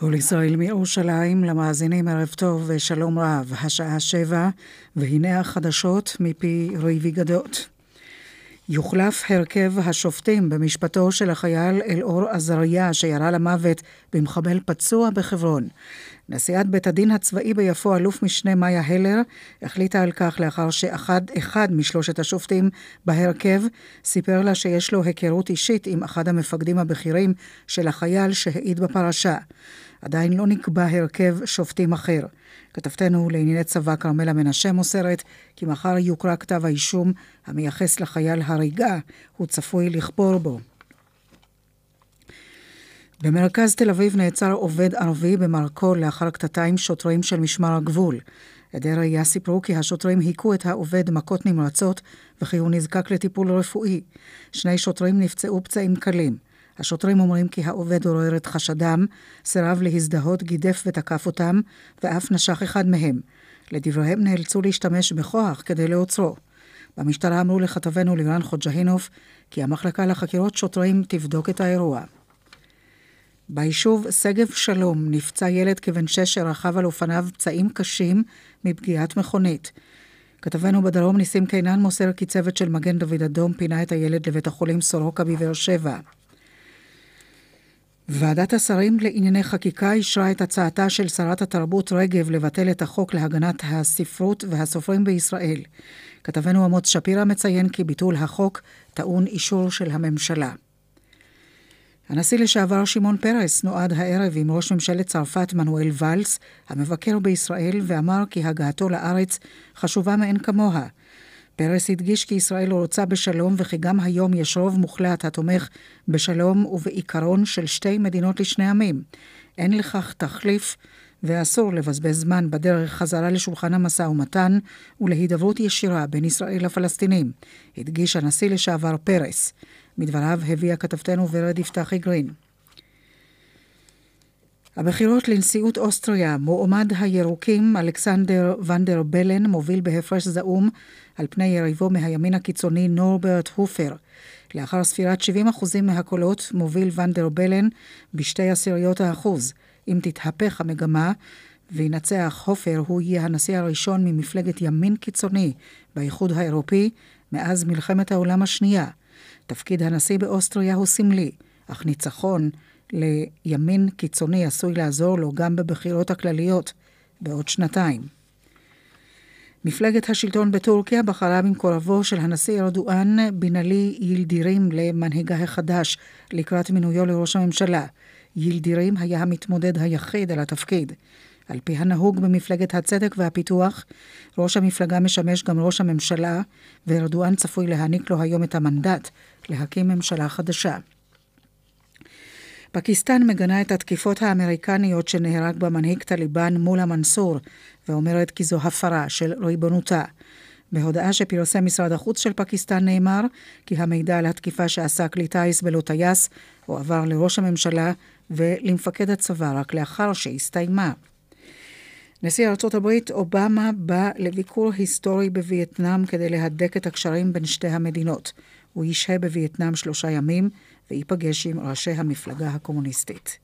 כל ישראל מירושלים, למאזינים ערב טוב ושלום רב, השעה שבע, והנה החדשות מפי ריבי גדות. יוחלף הרכב השופטים במשפטו של החייל אלאור עזריה שירה למוות במחבל פצוע בחברון. נשיאת בית הדין הצבאי ביפו, אלוף משנה מאיה הלר, החליטה על כך לאחר שאחד אחד משלושת השופטים בהרכב סיפר לה שיש לו היכרות אישית עם אחד המפקדים הבכירים של החייל שהעיד בפרשה. עדיין לא נקבע הרכב שופטים אחר. כתבתנו לענייני צבא כרמלה מנשה מוסרת כי מחר יוקרא כתב האישום המייחס לחייל הריגה, הוא צפוי לכפור בו. במרכז תל אביב נעצר עובד ערבי במרכול לאחר קטטה עם שוטרים של משמר הגבול. עדי ראייה סיפרו כי השוטרים היכו את העובד מכות נמרצות וכי הוא נזקק לטיפול רפואי. שני שוטרים נפצעו פצעים קלים. השוטרים אומרים כי העובד עורר את חשדם, סירב להזדהות, גידף ותקף אותם, ואף נשך אחד מהם. לדבריהם נאלצו להשתמש בכוח כדי לעוצרו. במשטרה אמרו לכתבנו לירן חוג'הינוף כי המחלקה לחקירות שוטרים תבדוק את האירוע. ביישוב שגב שלום נפצע ילד כבן שש שרכב על אופניו פצעים קשים מפגיעת מכונית. כתבנו בדרום ניסים קינן מוסר כי צוות של מגן דוד אדום פינה את הילד לבית החולים סורוקה בבאר שבע. ועדת השרים לענייני חקיקה אישרה את הצעתה של שרת התרבות רגב לבטל את החוק להגנת הספרות והסופרים בישראל. כתבנו אמוץ שפירא מציין כי ביטול החוק טעון אישור של הממשלה. הנשיא לשעבר שמעון פרס נועד הערב עם ראש ממשלת צרפת מנואל ואלס, המבקר בישראל, ואמר כי הגעתו לארץ חשובה מאין כמוה. פרס הדגיש כי ישראל רוצה בשלום וכי גם היום יש רוב מוחלט התומך בשלום ובעיקרון של שתי מדינות לשני עמים. אין לכך תחליף ואסור לבזבז זמן בדרך חזרה לשולחן המשא ומתן ולהידברות ישירה בין ישראל לפלסטינים, הדגיש הנשיא לשעבר פרס. מדבריו הביאה כתבתנו ורד יפתחי גרין. הבחירות לנשיאות אוסטריה, מועמד הירוקים אלכסנדר ונדר בלן מוביל בהפרש זעום על פני יריבו מהימין הקיצוני נורברט הופר. לאחר ספירת 70% מהקולות מוביל ונדר בלן בשתי עשיריות האחוז. אם תתהפך המגמה וינצח הופר, הוא יהיה הנשיא הראשון ממפלגת ימין קיצוני באיחוד האירופי מאז מלחמת העולם השנייה. תפקיד הנשיא באוסטריה הוא סמלי, אך ניצחון לימין קיצוני עשוי לעזור לו גם בבחירות הכלליות בעוד שנתיים. מפלגת השלטון בטורקיה בחרה במקורבו של הנשיא ארדואן בנאלי יילדירים למנהיגה החדש לקראת מינויו לראש הממשלה. יילדירים היה המתמודד היחיד על התפקיד. על פי הנהוג במפלגת הצדק והפיתוח, ראש המפלגה משמש גם ראש הממשלה, וארדואן צפוי להעניק לו היום את המנדט להקים ממשלה חדשה. פקיסטן מגנה את התקיפות האמריקניות שנהרג במנהיג טליבן מולה מנסור, ואומרת כי זו הפרה של ריבונותה. בהודעה שפרסם משרד החוץ של פקיסטן נאמר כי המידע על התקיפה שעשה כלי טיס בלא טייס הועבר לראש הממשלה ולמפקד הצבא רק לאחר שהסתיימה. נשיא ארצות הברית אובמה בא לביקור היסטורי בווייטנאם כדי להדק את הקשרים בין שתי המדינות. הוא ישהה בווייטנאם שלושה ימים וייפגש עם ראשי המפלגה הקומוניסטית.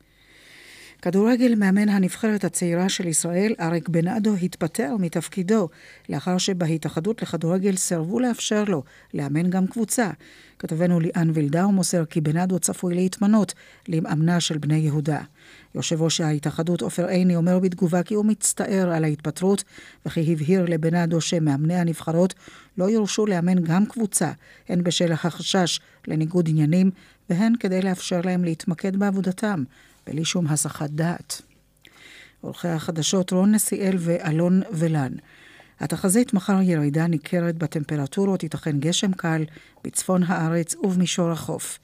כדורגל מאמן הנבחרת הצעירה של ישראל, אריק בנאדו, התפטר מתפקידו לאחר שבהתאחדות לכדורגל סירבו לאפשר לו לאמן גם קבוצה. כתבנו ליאן וילדאו מוסר כי בנאדו צפוי להתמנות למאמנה של בני יהודה. יושב ראש ההתאחדות עופר עיני אומר בתגובה כי הוא מצטער על ההתפטרות, וכי הבהיר לבנאדו שמאמני הנבחרות לא יורשו לאמן גם קבוצה, הן בשל החשש לניגוד עניינים, והן כדי לאפשר להם להתמקד בעבודתם, בלי שום הסחת דעת. עורכי החדשות רון נסיאל ואלון ולן. התחזית מחר ירידה ניכרת בטמפרטורות, ייתכן גשם קל בצפון הארץ ובמישור החוף.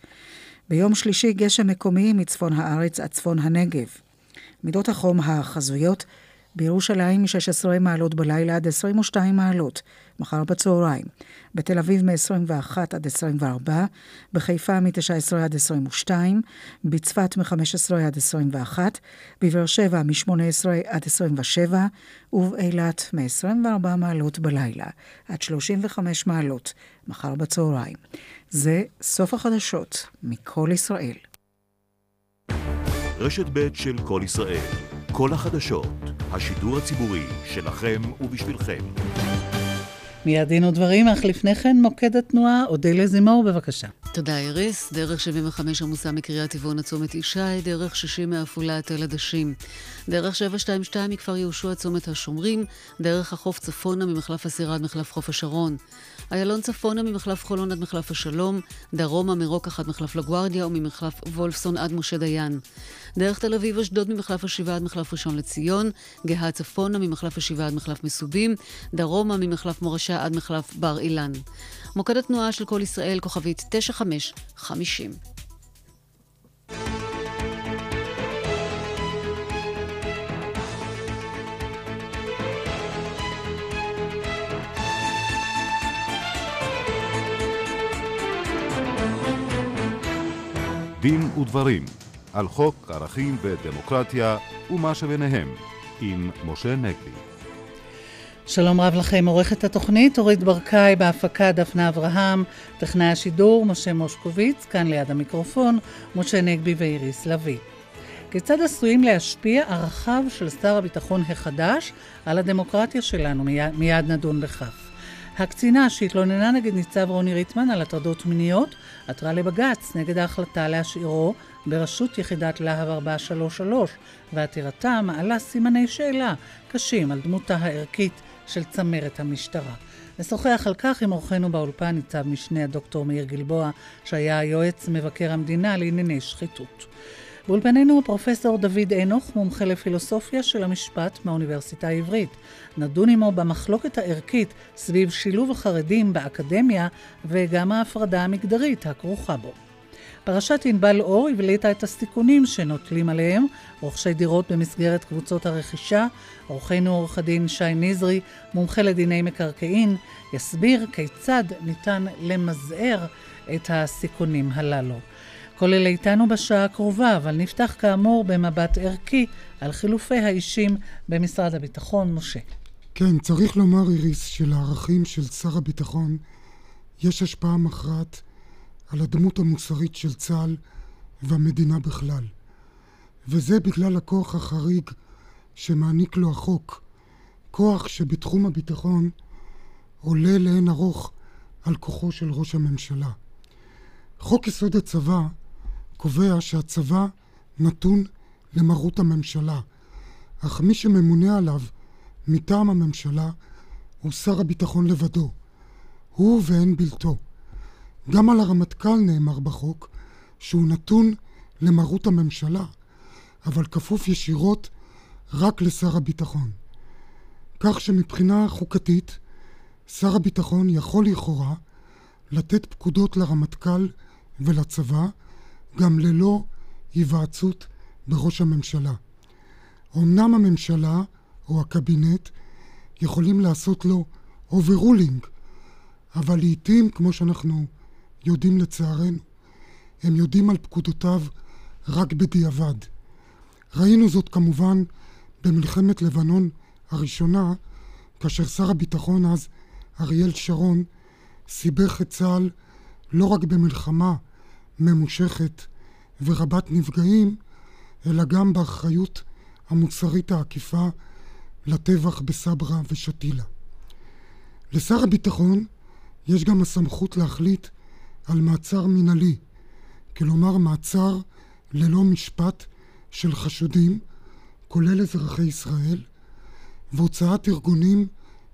ביום שלישי גשם מקומי מצפון הארץ עד צפון הנגב. מידות החום החזויות בירושלים מ-16 מעלות בלילה עד 22 מעלות, מחר בצהריים. בתל אביב מ-21 עד 24, בחיפה מ-19 עד 22, בצפת מ-15 עד 21, בבאר שבע מ-18 עד 27, ובאילת מ-24 מעלות בלילה עד 35 מעלות, מחר בצהריים. זה סוף החדשות מכל ישראל. רשת ב' של כל ישראל. כל החדשות, השידור הציבורי שלכם ובשבילכם. מיד דין ודברים, אך לפני כן מוקד התנועה, אודליה זימור, בבקשה. תודה, איריס. דרך 75 עמוסה מקריית טבעון עד צומת ישי, דרך 60 מעפולה עד תל עדשים. דרך 722 מכפר יהושע צומת השומרים, דרך החוף צפונה ממחלף הסירה עד מחלף חוף השרון. איילון צפונה ממחלף חולון עד מחלף השלום, דרומה מרוקח עד מחלף לגוארדיה וממחלף וולפסון עד משה דיין. דרך תל אביב אשדוד ממחלף השבעה עד מחלף ראשון לציון, גאה צפונה ממחלף השבעה עד מחלף מסובים, דרומה ממחלף מורשה עד מחלף בר אילן. מוקד התנועה של כל ישראל, כוכבית 9550. דין ודברים על חוק ערכים ודמוקרטיה ומה שביניהם עם משה נגבי. שלום רב לכם, עורכת התוכנית אורית ברקאי, בהפקה דפנה אברהם, טכנאי השידור משה מושקוביץ, כאן ליד המיקרופון, משה נגבי ואיריס לביא. כיצד עשויים להשפיע ערכיו של שר הביטחון החדש על הדמוקרטיה שלנו? מיד, מיד נדון בכך. הקצינה שהתלוננה נגד ניצב רוני ריטמן על הטרדות מיניות, עתרה לבג"ץ נגד ההחלטה להשאירו בראשות יחידת להב 433, ועתירתה מעלה סימני שאלה קשים על דמותה הערכית של צמרת המשטרה. נשוחח על כך עם אורחנו באולפן ניצב משנה הדוקטור מאיר גלבוע, שהיה יועץ מבקר המדינה לענייני שחיתות. באולפנינו פרופסור דוד אנוך, מומחה לפילוסופיה של המשפט מהאוניברסיטה העברית. נדון עמו במחלוקת הערכית סביב שילוב החרדים באקדמיה וגם ההפרדה המגדרית הכרוכה בו. פרשת ענבל אור הבליטה את הסיכונים שנוטלים עליהם רוכשי דירות במסגרת קבוצות הרכישה. עורכנו עורך הדין שי נזרי, מומחה לדיני מקרקעין, יסביר כיצד ניתן למזער את הסיכונים הללו. אלה איתנו בשעה הקרובה, אבל נפתח כאמור במבט ערכי על חילופי האישים במשרד הביטחון. משה. כן, צריך לומר, איריס, שלערכים של שר הביטחון יש השפעה מכרעת על הדמות המוסרית של צה"ל והמדינה בכלל. וזה בגלל הכוח החריג שמעניק לו החוק. כוח שבתחום הביטחון עולה לאין ארוך על כוחו של ראש הממשלה. חוק יסוד הצבא קובע שהצבא נתון למרות הממשלה, אך מי שממונה עליו מטעם הממשלה הוא שר הביטחון לבדו. הוא ואין בלתו. גם על הרמטכ"ל נאמר בחוק שהוא נתון למרות הממשלה, אבל כפוף ישירות רק לשר הביטחון. כך שמבחינה חוקתית, שר הביטחון יכול לכאורה לתת פקודות לרמטכ"ל ולצבא, גם ללא היוועצות בראש הממשלה. אמנם הממשלה או הקבינט יכולים לעשות לו overruling, אבל לעיתים, כמו שאנחנו יודעים לצערנו, הם יודעים על פקודותיו רק בדיעבד. ראינו זאת כמובן במלחמת לבנון הראשונה, כאשר שר הביטחון אז, אריאל שרון, סיבך את צה"ל לא רק במלחמה ממושכת ורבת נפגעים, אלא גם באחריות המוסרית העקיפה לטבח בסברה ושתילה. לשר הביטחון יש גם הסמכות להחליט על מעצר מינהלי, כלומר מעצר ללא משפט של חשודים, כולל אזרחי ישראל, והוצאת ארגונים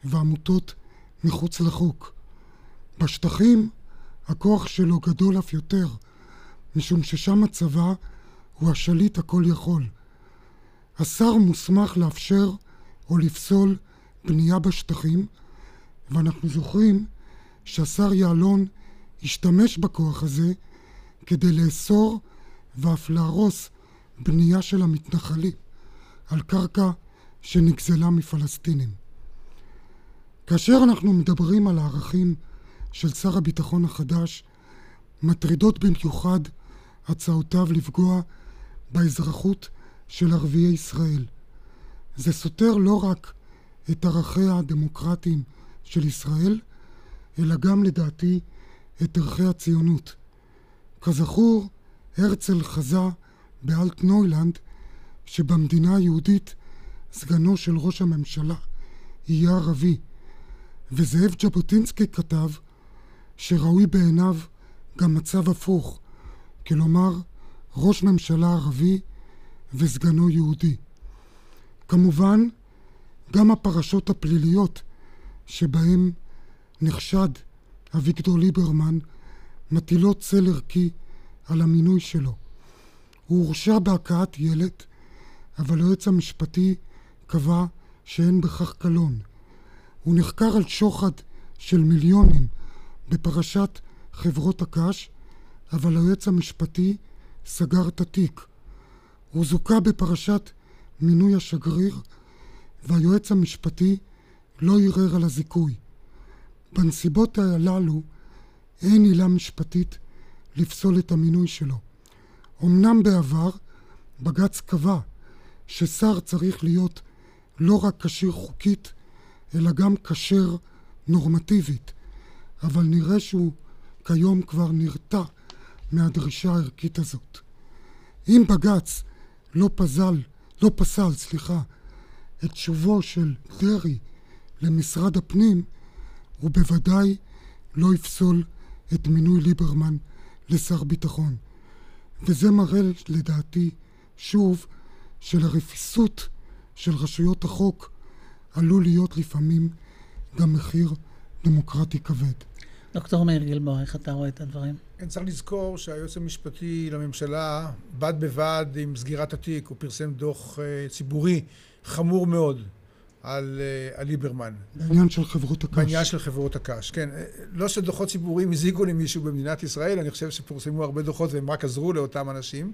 ועמותות מחוץ לחוק. בשטחים הכוח שלו גדול אף יותר, משום ששם הצבא הוא השליט הכל יכול. השר מוסמך לאפשר או לפסול בנייה בשטחים, ואנחנו זוכרים שהשר יעלון השתמש בכוח הזה כדי לאסור ואף להרוס בנייה של המתנחלים על קרקע שנגזלה מפלסטינים. כאשר אנחנו מדברים על הערכים של שר הביטחון החדש, מטרידות במיוחד הצעותיו לפגוע באזרחות של ערביי ישראל. זה סותר לא רק את ערכיה הדמוקרטיים של ישראל, אלא גם לדעתי את ערכי הציונות. כזכור, הרצל חזה באלטנוילנד שבמדינה היהודית סגנו של ראש הממשלה יהיה ערבי. וזאב ז'בוטינסקי כתב שראוי בעיניו גם מצב הפוך, כלומר ראש ממשלה ערבי וסגנו יהודי. כמובן, גם הפרשות הפליליות שבהם נחשד אביגדור ליברמן מטילות צל ערכי על המינוי שלו. הוא הורשע בהכאת ילד, אבל היועץ המשפטי קבע שאין בכך קלון. הוא נחקר על שוחד של מיליונים בפרשת חברות הקש, אבל היועץ המשפטי סגר את התיק. הוא זוכה בפרשת מינוי השגריר, והיועץ המשפטי לא ערער על הזיכוי. בנסיבות הללו אין עילה משפטית לפסול את המינוי שלו. אמנם בעבר בג"ץ קבע ששר צריך להיות לא רק כשיר חוקית, אלא גם כשר נורמטיבית, אבל נראה שהוא כיום כבר נרתע מהדרישה הערכית הזאת. אם בג"ץ לא פזל, לא פסל, סליחה, את שובו של דרעי למשרד הפנים, הוא בוודאי לא יפסול את מינוי ליברמן לשר ביטחון. וזה מראה לדעתי, שוב, שלרפיסות של רשויות החוק עלול להיות לפעמים גם מחיר דמוקרטי כבד. דוקטור מאיר גלבוע, איך אתה רואה את הדברים? כן, צריך לזכור שהיועץ המשפטי לממשלה, בד בבד עם סגירת התיק, הוא פרסם דוח uh, ציבורי חמור מאוד על, uh, על ליברמן. בעניין של חברות הקש. בעניין של חברות הקש, כן. לא שדוחות ציבוריים הזיקו למישהו במדינת ישראל, אני חושב שפורסמו הרבה דוחות והם רק עזרו לאותם אנשים.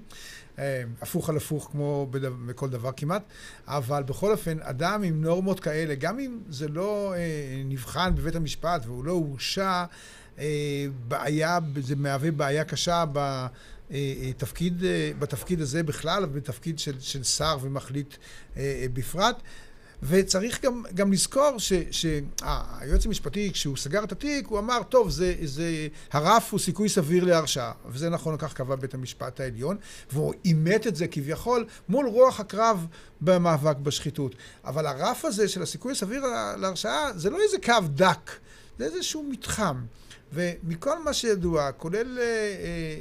אה, הפוך על הפוך כמו בכל דבר כמעט, אבל בכל אופן, אדם עם נורמות כאלה, גם אם זה לא אה, נבחן בבית המשפט והוא לא הורשע, אה, בעיה, זה מהווה בעיה קשה בתפקיד, בתפקיד הזה בכלל, ובתפקיד של, של שר ומחליט בפרט. וצריך גם, גם לזכור שהיועץ המשפטי, כשהוא סגר את התיק, הוא אמר, טוב, זה, זה, הרף הוא סיכוי סביר להרשעה. וזה נכון, כך קבע בית המשפט העליון, והוא אימת את זה כביכול מול רוח הקרב במאבק בשחיתות. אבל הרף הזה של הסיכוי הסביר להרשעה, זה לא איזה קו דק, זה איזשהו מתחם. ומכל מה שידוע, כולל אה, אה,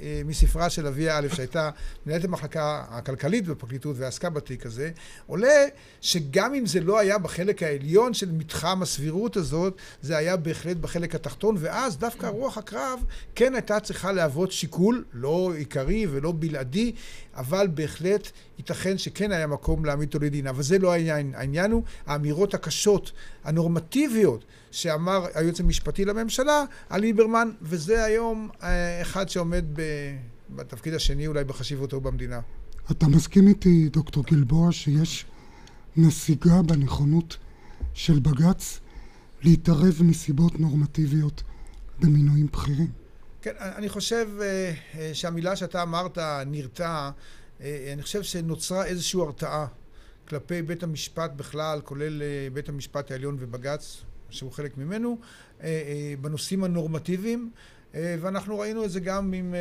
אה, מספרה של אביה א', שהייתה מנהלת המחלקה הכלכלית בפרקליטות ועסקה בתיק הזה, עולה שגם אם זה לא היה בחלק העליון של מתחם הסבירות הזאת, זה היה בהחלט בחלק התחתון, ואז דווקא רוח הקרב כן הייתה צריכה להוות שיקול, לא עיקרי ולא בלעדי, אבל בהחלט ייתכן שכן היה מקום להעמיד אותו לדין. אבל זה לא העניין. העניין הוא האמירות הקשות, הנורמטיביות, שאמר היועץ המשפטי לממשלה על ליברמן, וזה היום אה, אחד שעומד ב... בתפקיד השני אולי בחשיבותו במדינה. אתה מסכים איתי, דוקטור גלבוע, שיש נסיגה בנכונות של בג"ץ להתערב מסיבות נורמטיביות במינויים בכירים? כן, אני חושב אה, אה, שהמילה שאתה אמרת, נרתע, אני חושב שנוצרה איזושהי הרתעה כלפי בית המשפט בכלל, כולל בית המשפט העליון ובג"ץ, שהוא חלק ממנו, אה, אה, בנושאים הנורמטיביים, אה, ואנחנו ראינו את זה גם עם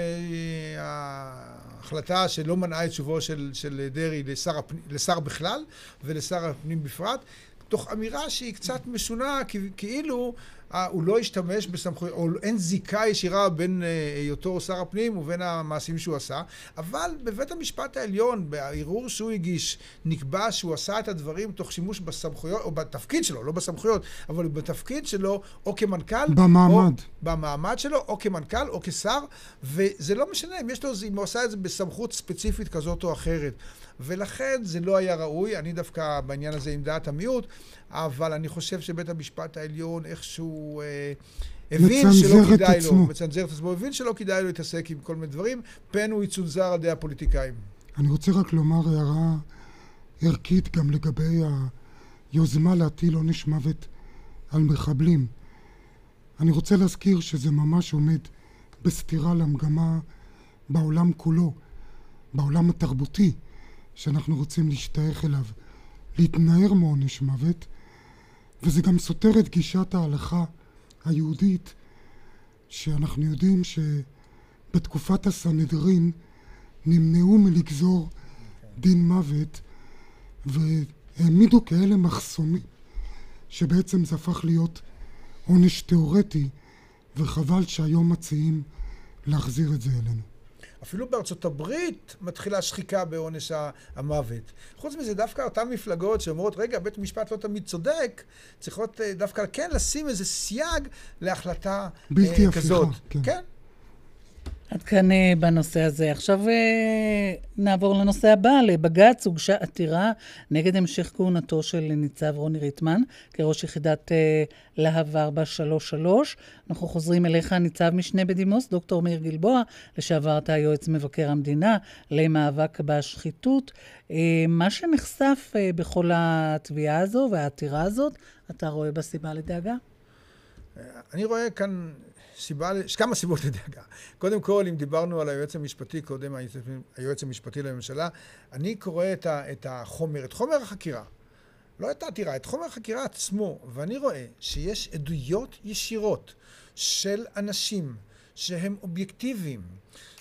ההחלטה שלא מנעה את שובו של, של דרעי לשר, הפנים, לשר בכלל ולשר הפנים בפרט, תוך אמירה שהיא קצת משונה, כאילו אה, הוא לא השתמש בסמכויות, או אין זיקה ישירה בין אה, היותו שר הפנים ובין המעשים שהוא עשה, אבל בבית המשפט העליון, בערעור שהוא הגיש, נקבע שהוא עשה את הדברים תוך שימוש בסמכויות, או בתפקיד שלו, לא בסמכויות, אבל בתפקיד שלו, או כמנכ"ל, במעמד. או במעמד שלו, או כמנכ"ל, או כשר, וזה לא משנה אם יש לו, אם הוא עשה את זה בסמכות ספציפית כזאת או אחרת. ולכן זה לא היה ראוי, אני דווקא בעניין הזה עם דעת המיעוט, אבל אני חושב שבית המשפט העליון איכשהו אה, הבין שלא כדאי עצמו. לו, מצנזר את עצמו, הבין שלא כדאי לו להתעסק עם כל מיני דברים, פן הוא יצונזר על ידי הפוליטיקאים. אני רוצה רק לומר הערה ערכית גם לגבי היוזמה להטיל עונש מוות על מחבלים. אני רוצה להזכיר שזה ממש עומד בסתירה למגמה בעולם כולו, בעולם התרבותי. שאנחנו רוצים להשתייך אליו, להתנער מעונש מוות, וזה גם סותר את גישת ההלכה היהודית, שאנחנו יודעים שבתקופת הסנהדרין נמנעו מלגזור דין מוות והעמידו כאלה מחסומים שבעצם זה הפך להיות עונש תיאורטי וחבל שהיום מציעים להחזיר את זה אלינו. אפילו בארצות הברית מתחילה שחיקה בעונש המוות. חוץ מזה, דווקא אותן מפלגות שאומרות, רגע, בית המשפט לא תמיד צודק, צריכות אה, דווקא כן לשים איזה סייג להחלטה בלתי כזאת. בלתי הפיכה, כן. כן. עד כאן אה, בנושא הזה. עכשיו אה, נעבור לנושא הבא. לבג"ץ הוגשה עתירה נגד המשך כהונתו של ניצב רוני ריטמן כראש יחידת אה, להב 433. אנחנו חוזרים אליך, ניצב משנה בדימוס, דוקטור מאיר גלבוע, לשעבר אתה יועץ מבקר המדינה למאבק בשחיתות. מה שנחשף בכל התביעה הזו והעתירה הזאת, אתה רואה בסיבה לדאגה? אני רואה כאן סיבה, יש כמה סיבות לדאגה. קודם כל, אם דיברנו על היועץ המשפטי, קודם היועץ המשפטי לממשלה, אני קורא את, ה, את החומר, את חומר החקירה, לא את העתירה, את חומר החקירה עצמו, ואני רואה שיש עדויות ישירות של אנשים שהם אובייקטיביים,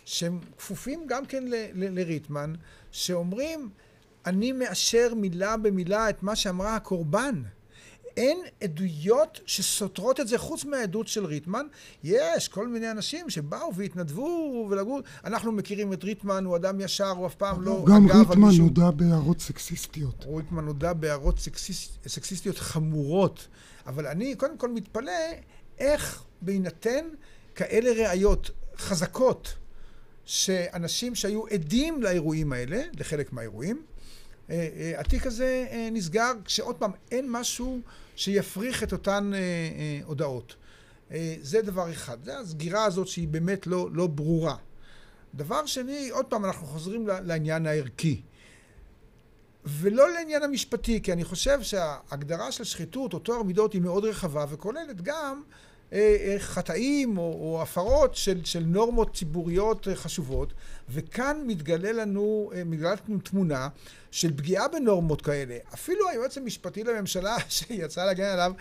שהם כפופים גם כן לריטמן, שאומרים, אני מאשר מילה במילה את מה שאמרה הקורבן. אין עדויות שסותרות את זה חוץ מהעדות של ריטמן. יש כל מיני אנשים שבאו והתנדבו ולגעו. אנחנו מכירים את ריטמן, הוא אדם ישר, הוא אף פעם לא... גם ריטמן מישהו... נודע בהערות סקסיסטיות. ריטמן נודע בהערות סקסיסט... סקסיסטיות חמורות. אבל אני קודם כל מתפלא איך בהינתן כאלה ראיות חזקות, שאנשים שהיו עדים לאירועים האלה, לחלק מהאירועים, התיק הזה אה, נסגר כשעוד פעם אין משהו שיפריך את אותן הודעות. זה דבר אחד. זה הסגירה הזאת שהיא באמת לא, לא ברורה. דבר שני, עוד פעם אנחנו חוזרים לעניין הערכי. ולא לעניין המשפטי, כי אני חושב שההגדרה של שחיתות או טוהר מידות היא מאוד רחבה וכוללת גם חטאים או, או הפרות של, של נורמות ציבוריות חשובות, וכאן מתגלה לנו, מתגלה לנו תמונה של פגיעה בנורמות כאלה. אפילו היועץ המשפטי לממשלה שיצא להגן עליו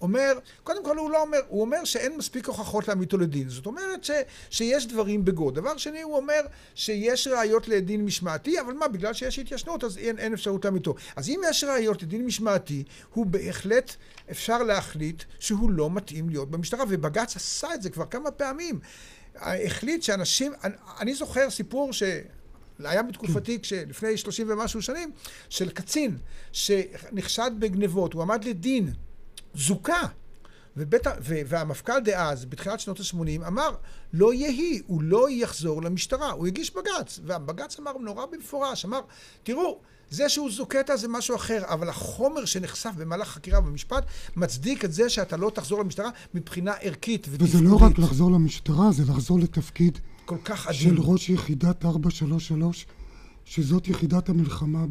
אומר, קודם כל הוא לא אומר, הוא אומר שאין מספיק הוכחות להעמיד אותו לדין. זאת אומרת ש, שיש דברים בגו. דבר שני, הוא אומר שיש ראיות לדין משמעתי, אבל מה, בגלל שיש התיישנות אז אין, אין אפשרות להעמיד אותו. אז אם יש ראיות לדין משמעתי, הוא בהחלט אפשר להחליט שהוא לא מתאים להיות במשטרה, ובג"ץ עשה את זה כבר כמה פעמים. החליט שאנשים, אני, אני זוכר סיפור ש... היה בתקופתי, כשלפני שלושים ומשהו שנים, של קצין שנחשד בגנבות, הוא עמד לדין, זוכה. ובית, ו, והמפכ"ל דאז, בתחילת שנות ה-80, אמר, לא יהי, הוא לא יחזור למשטרה. הוא הגיש בג"ץ, והבג"ץ אמר נורא במפורש, אמר, תראו, זה שהוא זוקטה זה משהו אחר, אבל החומר שנחשף במהלך חקירה במשפט מצדיק את זה שאתה לא תחזור למשטרה מבחינה ערכית ותפקודית. וזה לא רק לחזור למשטרה, זה לחזור לתפקיד כל כך עדין. של ראש יחידת 433, שזאת יחידת המלחמה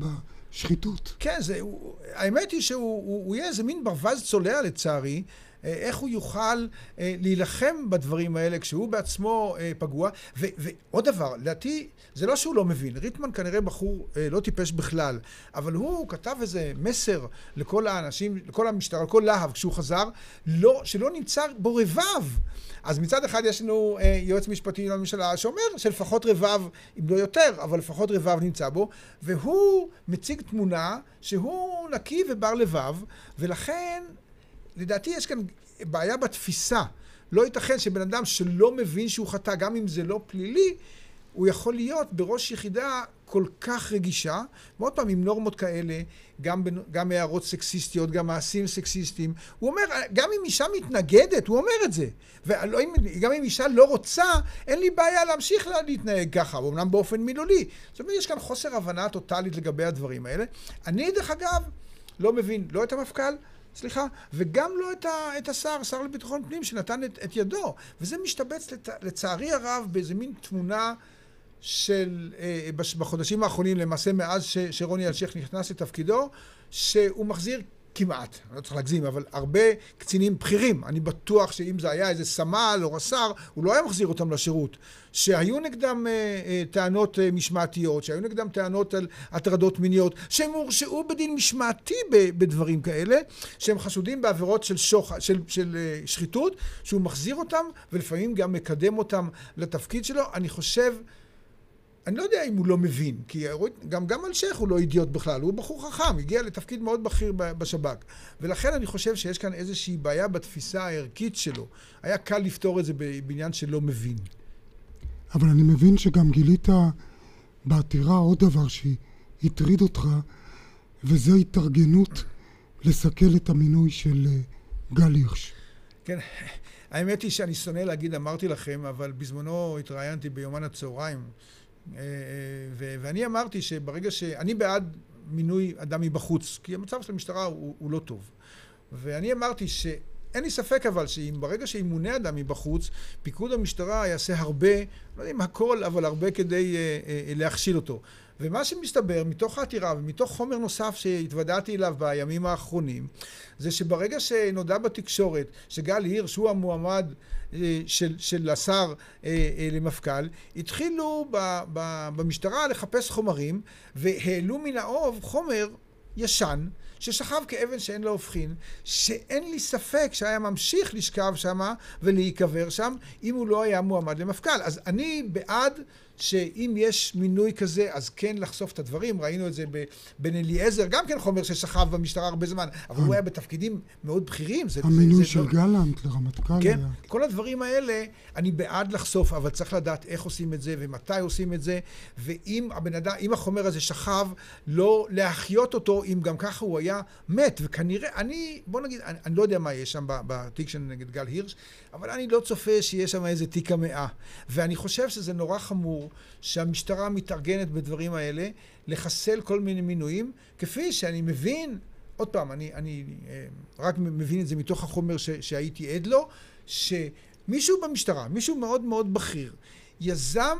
בשחיתות. כן, זה, הוא, האמת היא שהוא הוא, הוא יהיה איזה מין ברווז צולע לצערי. אה, איך הוא יוכל אה, להילחם בדברים האלה כשהוא בעצמו אה, פגוע. ו, ועוד דבר, לדעתי, זה לא שהוא לא מבין. ריטמן כנראה בחור לא טיפש בכלל, אבל הוא כתב איזה מסר לכל האנשים, לכל המשטרה, לכל להב, כשהוא חזר, לא, שלא נמצא בו רבב. אז מצד אחד יש לנו אה, יועץ משפטי לממשלה שאומר שלפחות רבב, אם לא יותר, אבל לפחות רבב נמצא בו, והוא מציג תמונה שהוא נקי ובר לבב, ולכן לדעתי יש כאן בעיה בתפיסה. לא ייתכן שבן אדם שלא מבין שהוא חטא, גם אם זה לא פלילי, הוא יכול להיות בראש יחידה כל כך רגישה, ועוד פעם, עם נורמות כאלה, גם, גם הערות סקסיסטיות, גם מעשים סקסיסטיים. הוא אומר, גם אם אישה מתנגדת, הוא אומר את זה. וגם אם אישה לא רוצה, אין לי בעיה להמשיך להתנהג ככה, אמנם באופן מילולי. זאת אומרת, יש כאן חוסר הבנה טוטאלית לגבי הדברים האלה. אני, דרך אגב, לא מבין לא את המפכ"ל, סליחה, וגם לא את, ה, את השר, השר לביטחון פנים, שנתן את, את ידו. וזה משתבץ לת, לצערי הרב באיזה מין תמונה של, אה, בחודשים האחרונים, למעשה מאז ש, שרוני אלשיך נכנס לתפקידו, שהוא מחזיר כמעט, אני לא צריך להגזים, אבל הרבה קצינים בכירים, אני בטוח שאם זה היה איזה סמל או רס"ר, הוא לא היה מחזיר אותם לשירות. שהיו נגדם אה, אה, טענות אה, משמעתיות, שהיו נגדם טענות על הטרדות מיניות, שהם הורשעו בדין משמעתי ב, בדברים כאלה, שהם חשודים בעבירות של, שוח, של, של אה, שחיתות, שהוא מחזיר אותם ולפעמים גם מקדם אותם לתפקיד שלו. אני חושב אני לא יודע אם הוא לא מבין, כי גם, גם אלשיך הוא לא אידיוט בכלל, הוא בחור חכם, הגיע לתפקיד מאוד בכיר בשב"כ. ולכן אני חושב שיש כאן איזושהי בעיה בתפיסה הערכית שלו. היה קל לפתור את זה בעניין שלא מבין. אבל אני מבין שגם גילית בעתירה עוד דבר שהטריד אותך, וזה התארגנות לסכל את המינוי של אה, גל הירש. כן, האמת היא שאני שונא להגיד אמרתי לכם, אבל בזמנו התראיינתי ביומן הצהריים, ואני אמרתי שברגע ש... אני בעד מינוי אדם מבחוץ, כי המצב של המשטרה הוא, הוא לא טוב. ואני אמרתי ש... אין לי ספק אבל שאם ברגע שימונה אדם מבחוץ, פיקוד המשטרה יעשה הרבה, לא יודע אם הכל, אבל הרבה כדי אה, אה, להכשיל אותו. ומה שמסתבר מתוך העתירה ומתוך חומר נוסף שהתוודעתי אליו בימים האחרונים, זה שברגע שנודע בתקשורת שגל הירש הוא המועמד אה, של, של השר אה, אה, למפכ"ל, התחילו ב, ב, במשטרה לחפש חומרים והעלו מן האוב חומר ישן ששכב כאבן שאין לה הופכין, שאין לי ספק שהיה ממשיך לשכב שם ולהיקבר שם אם הוא לא היה מועמד למפכ"ל. אז אני בעד שאם יש מינוי כזה, אז כן לחשוף את הדברים. ראינו את זה בן אליעזר, גם כן חומר ששכב במשטרה הרבה זמן, אבל הוא היה בתפקידים מאוד בכירים. המינוי של לא- גלנט לרמטכ"ל כן, כל הדברים האלה, אני בעד לחשוף, אבל צריך לדעת איך עושים את זה ומתי עושים את זה, ואם הבן אדם, אם החומר הזה שכב, לא להחיות אותו, אם גם ככה הוא היה מת. וכנראה, אני, בוא נגיד, אני, אני לא יודע מה יש שם בתיק של נגד גל הירש, אבל אני לא צופה שיש שם איזה תיק המאה. ואני חושב שזה נורא חמור שהמשטרה מתארגנת בדברים האלה, לחסל כל מיני מינויים, כפי שאני מבין, עוד פעם, אני, אני אה, רק מבין את זה מתוך החומר ש, שהייתי עד לו, שמישהו במשטרה, מישהו מאוד מאוד בכיר, יזם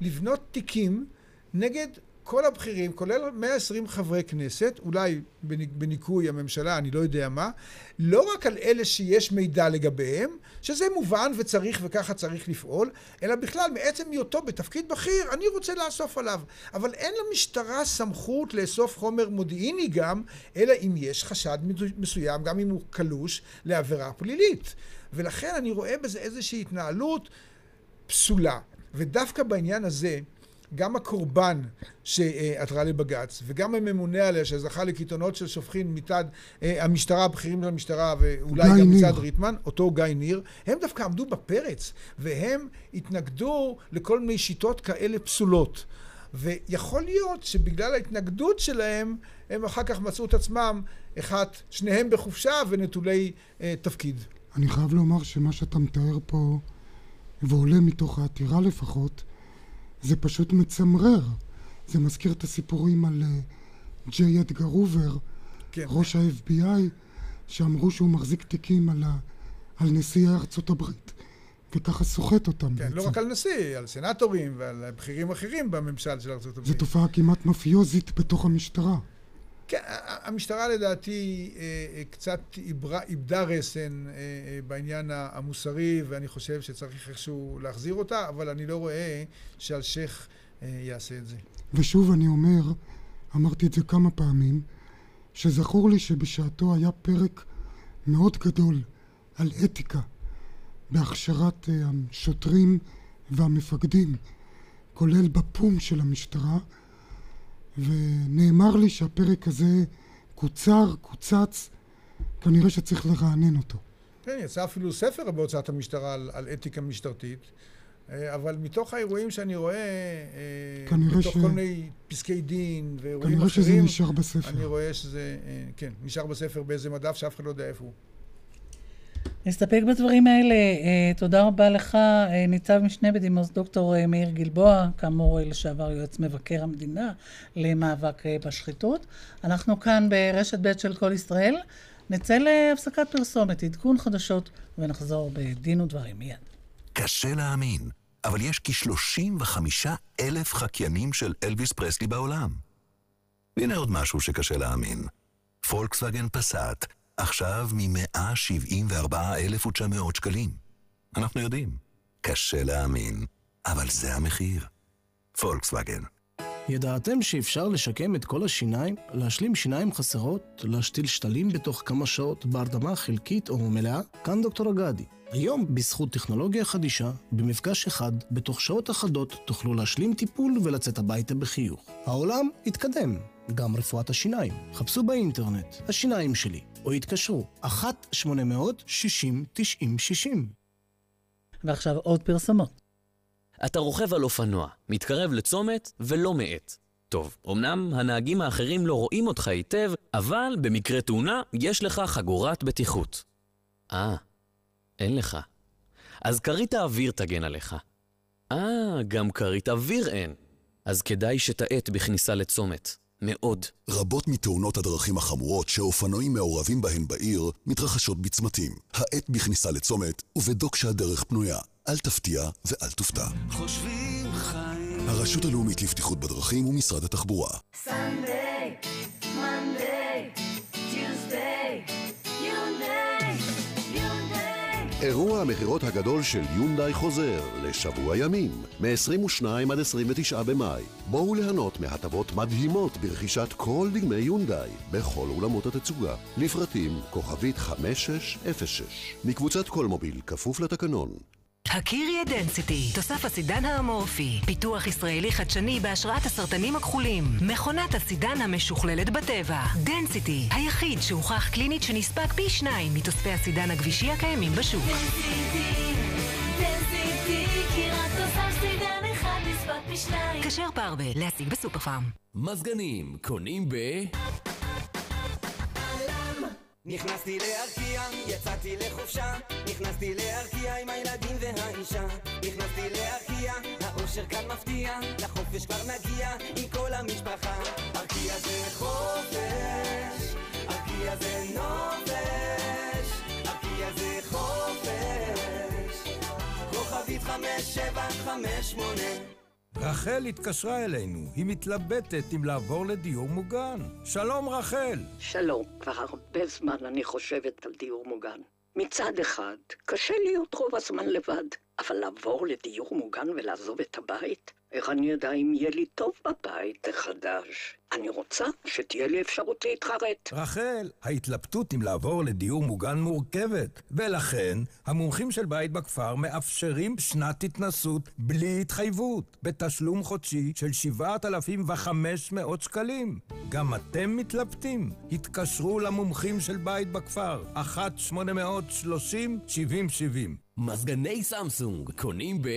לבנות תיקים נגד כל הבכירים, כולל 120 חברי כנסת, אולי בניכוי הממשלה, אני לא יודע מה, לא רק על אלה שיש מידע לגביהם, שזה מובן וצריך וככה צריך לפעול, אלא בכלל מעצם היותו בתפקיד בכיר, אני רוצה לאסוף עליו. אבל אין למשטרה סמכות לאסוף חומר מודיעיני גם, אלא אם יש חשד מסוים, גם אם הוא קלוש, לעבירה פלילית. ולכן אני רואה בזה איזושהי התנהלות פסולה. ודווקא בעניין הזה, גם הקורבן שעתרה לבג"ץ וגם הממונה עליה שזכה לקיתונות של שופכין מצד אה, המשטרה, הבכירים של המשטרה ואולי גם מצד ריטמן, אותו גיא ניר, הם דווקא עמדו בפרץ והם התנגדו לכל מיני שיטות כאלה פסולות. ויכול להיות שבגלל ההתנגדות שלהם הם אחר כך מצאו את עצמם, אחד, שניהם בחופשה ונטולי אה, תפקיד. אני חייב לומר שמה שאתה מתאר פה, ועולה מתוך העתירה לפחות, זה פשוט מצמרר. זה מזכיר את הסיפורים על uh, ג'יי אדגר הובר, כן. ראש ה-FBI, שאמרו שהוא מחזיק תיקים על, ה, על נשיאי ארצות הברית, וככה סוחט אותם כן, לא בעצם. לא רק על נשיא, על סנטורים ועל בכירים אחרים בממשל של ארצות הברית. זו תופעה כמעט מאפיוזית בתוך המשטרה. כן, המשטרה לדעתי אה, אה, קצת איבדה רסן בעניין המוסרי, ואני חושב שצריך איכשהו להחזיר אותה, אבל אני לא רואה שאלשיך יעשה את זה. ושוב אני אומר, אמרתי את זה כמה פעמים, שזכור לי שבשעתו היה פרק מאוד גדול על אתיקה בהכשרת השוטרים והמפקדים, כולל בפום של המשטרה, ונאמר לי שהפרק הזה קוצר, קוצץ, כנראה שצריך לרענן אותו. כן, יצא אפילו ספר בהוצאת המשטרה על, על אתיקה משטרתית, אה, אבל מתוך האירועים שאני רואה, אה, מתוך ש... כל מיני פסקי דין ואירועים אחרים, כנראה שזה נשאר בספר. אני רואה שזה, אה, כן, נשאר בספר באיזה מדף שאף אחד לא יודע איפה הוא. נסתפק בדברים האלה. אה, תודה רבה לך, אה, ניצב משנה בדימוס דוקטור אה, מאיר גלבוע, כאמור לשעבר יועץ מבקר המדינה למאבק בשחיתות. אנחנו כאן ברשת ב' של כל ישראל. נצא להפסקת פרסומת, עדכון חדשות, ונחזור בדין ודברים מיד. קשה להאמין, אבל יש כ-35 אלף חקיינים של אלוויס פרסלי בעולם. והנה עוד משהו שקשה להאמין. פולקסווגן פסאט עכשיו מ-174,900 שקלים. אנחנו יודעים, קשה להאמין, אבל זה המחיר. פולקסווגן. ידעתם שאפשר לשקם את כל השיניים, להשלים שיניים חסרות, להשתיל שתלים בתוך כמה שעות בהרדמה חלקית או מלאה? כאן דוקטור אגדי. היום, בזכות טכנולוגיה חדישה, במפגש אחד, בתוך שעות אחדות, תוכלו להשלים טיפול ולצאת הביתה בחיוך. העולם התקדם, גם רפואת השיניים. חפשו באינטרנט, השיניים שלי, או התקשרו, 1-800-60-90-60. ועכשיו עוד פרסומות. אתה רוכב על אופנוע, מתקרב לצומת ולא מאט. טוב, אמנם הנהגים האחרים לא רואים אותך היטב, אבל במקרה תאונה יש לך חגורת בטיחות. אה, אין לך. אז כרית האוויר תגן עליך. אה, גם כרית אוויר אין. אז כדאי שתאט בכניסה לצומת. מאוד. רבות מתאונות הדרכים החמורות שאופנועים מעורבים בהן בעיר מתרחשות בצמתים. האט בכניסה לצומת ובדוק שהדרך פנויה. אל תפתיע ואל תופתע. חושבים חיים. הרשות הלאומית לבטיחות בדרכים ומשרד התחבורה. סנדיי, אירוע המכירות הגדול של יונדאי חוזר לשבוע ימים, מ-22 עד 29 במאי. בואו ליהנות מהטבות מדהימות ברכישת כל דגמי יונדאי בכל אולמות התצוגה. לפרטים כוכבית 5606 מקבוצת כלמוביל כפוף לתקנון. הכירי את דנסיטי, תוסף הסידן האמורפי, פיתוח ישראלי חדשני בהשראת הסרטנים הכחולים, מכונת הסידן המשוכללת בטבע. דנסיטי, היחיד שהוכח קלינית שנספג פי שניים מתוספי הסידן הגבישי הקיימים בשוק. דנסיטי, דנסיטי, כי רק תוסף סידן אחד נספג פי שניים. כשר פרווה, להשיג בסופר פארם. מזגנים, קונים ב... נכנסתי לארקיע, יצאתי לחופשה נכנסתי לארקיע עם הילדים והאישה. נכנסתי לארקיע, האושר כאן מפתיע לחופש כבר נגיע עם כל המשפחה. ארקיע זה חופש ארקיע זה נופש ארקיע זה חופש. כוכבית חמש שבע חמש שמונה רחל התקשרה אלינו, היא מתלבטת אם לעבור לדיור מוגן. שלום רחל. שלום, כבר הרבה זמן אני חושבת על דיור מוגן. מצד אחד, קשה להיות רוב הזמן לבד, אבל לעבור לדיור מוגן ולעזוב את הבית? איך אני יודע אם יהיה לי טוב בבית החדש? אני רוצה שתהיה לי אפשרות להתחרט. רחל, ההתלבטות אם לעבור לדיור מוגן מורכבת, ולכן המומחים של בית בכפר מאפשרים שנת התנסות בלי התחייבות, בתשלום חודשי של 7,500 שקלים. גם אתם מתלבטים? התקשרו למומחים של בית בכפר, 1-830-7070. מזגני סמסונג, קונים ב...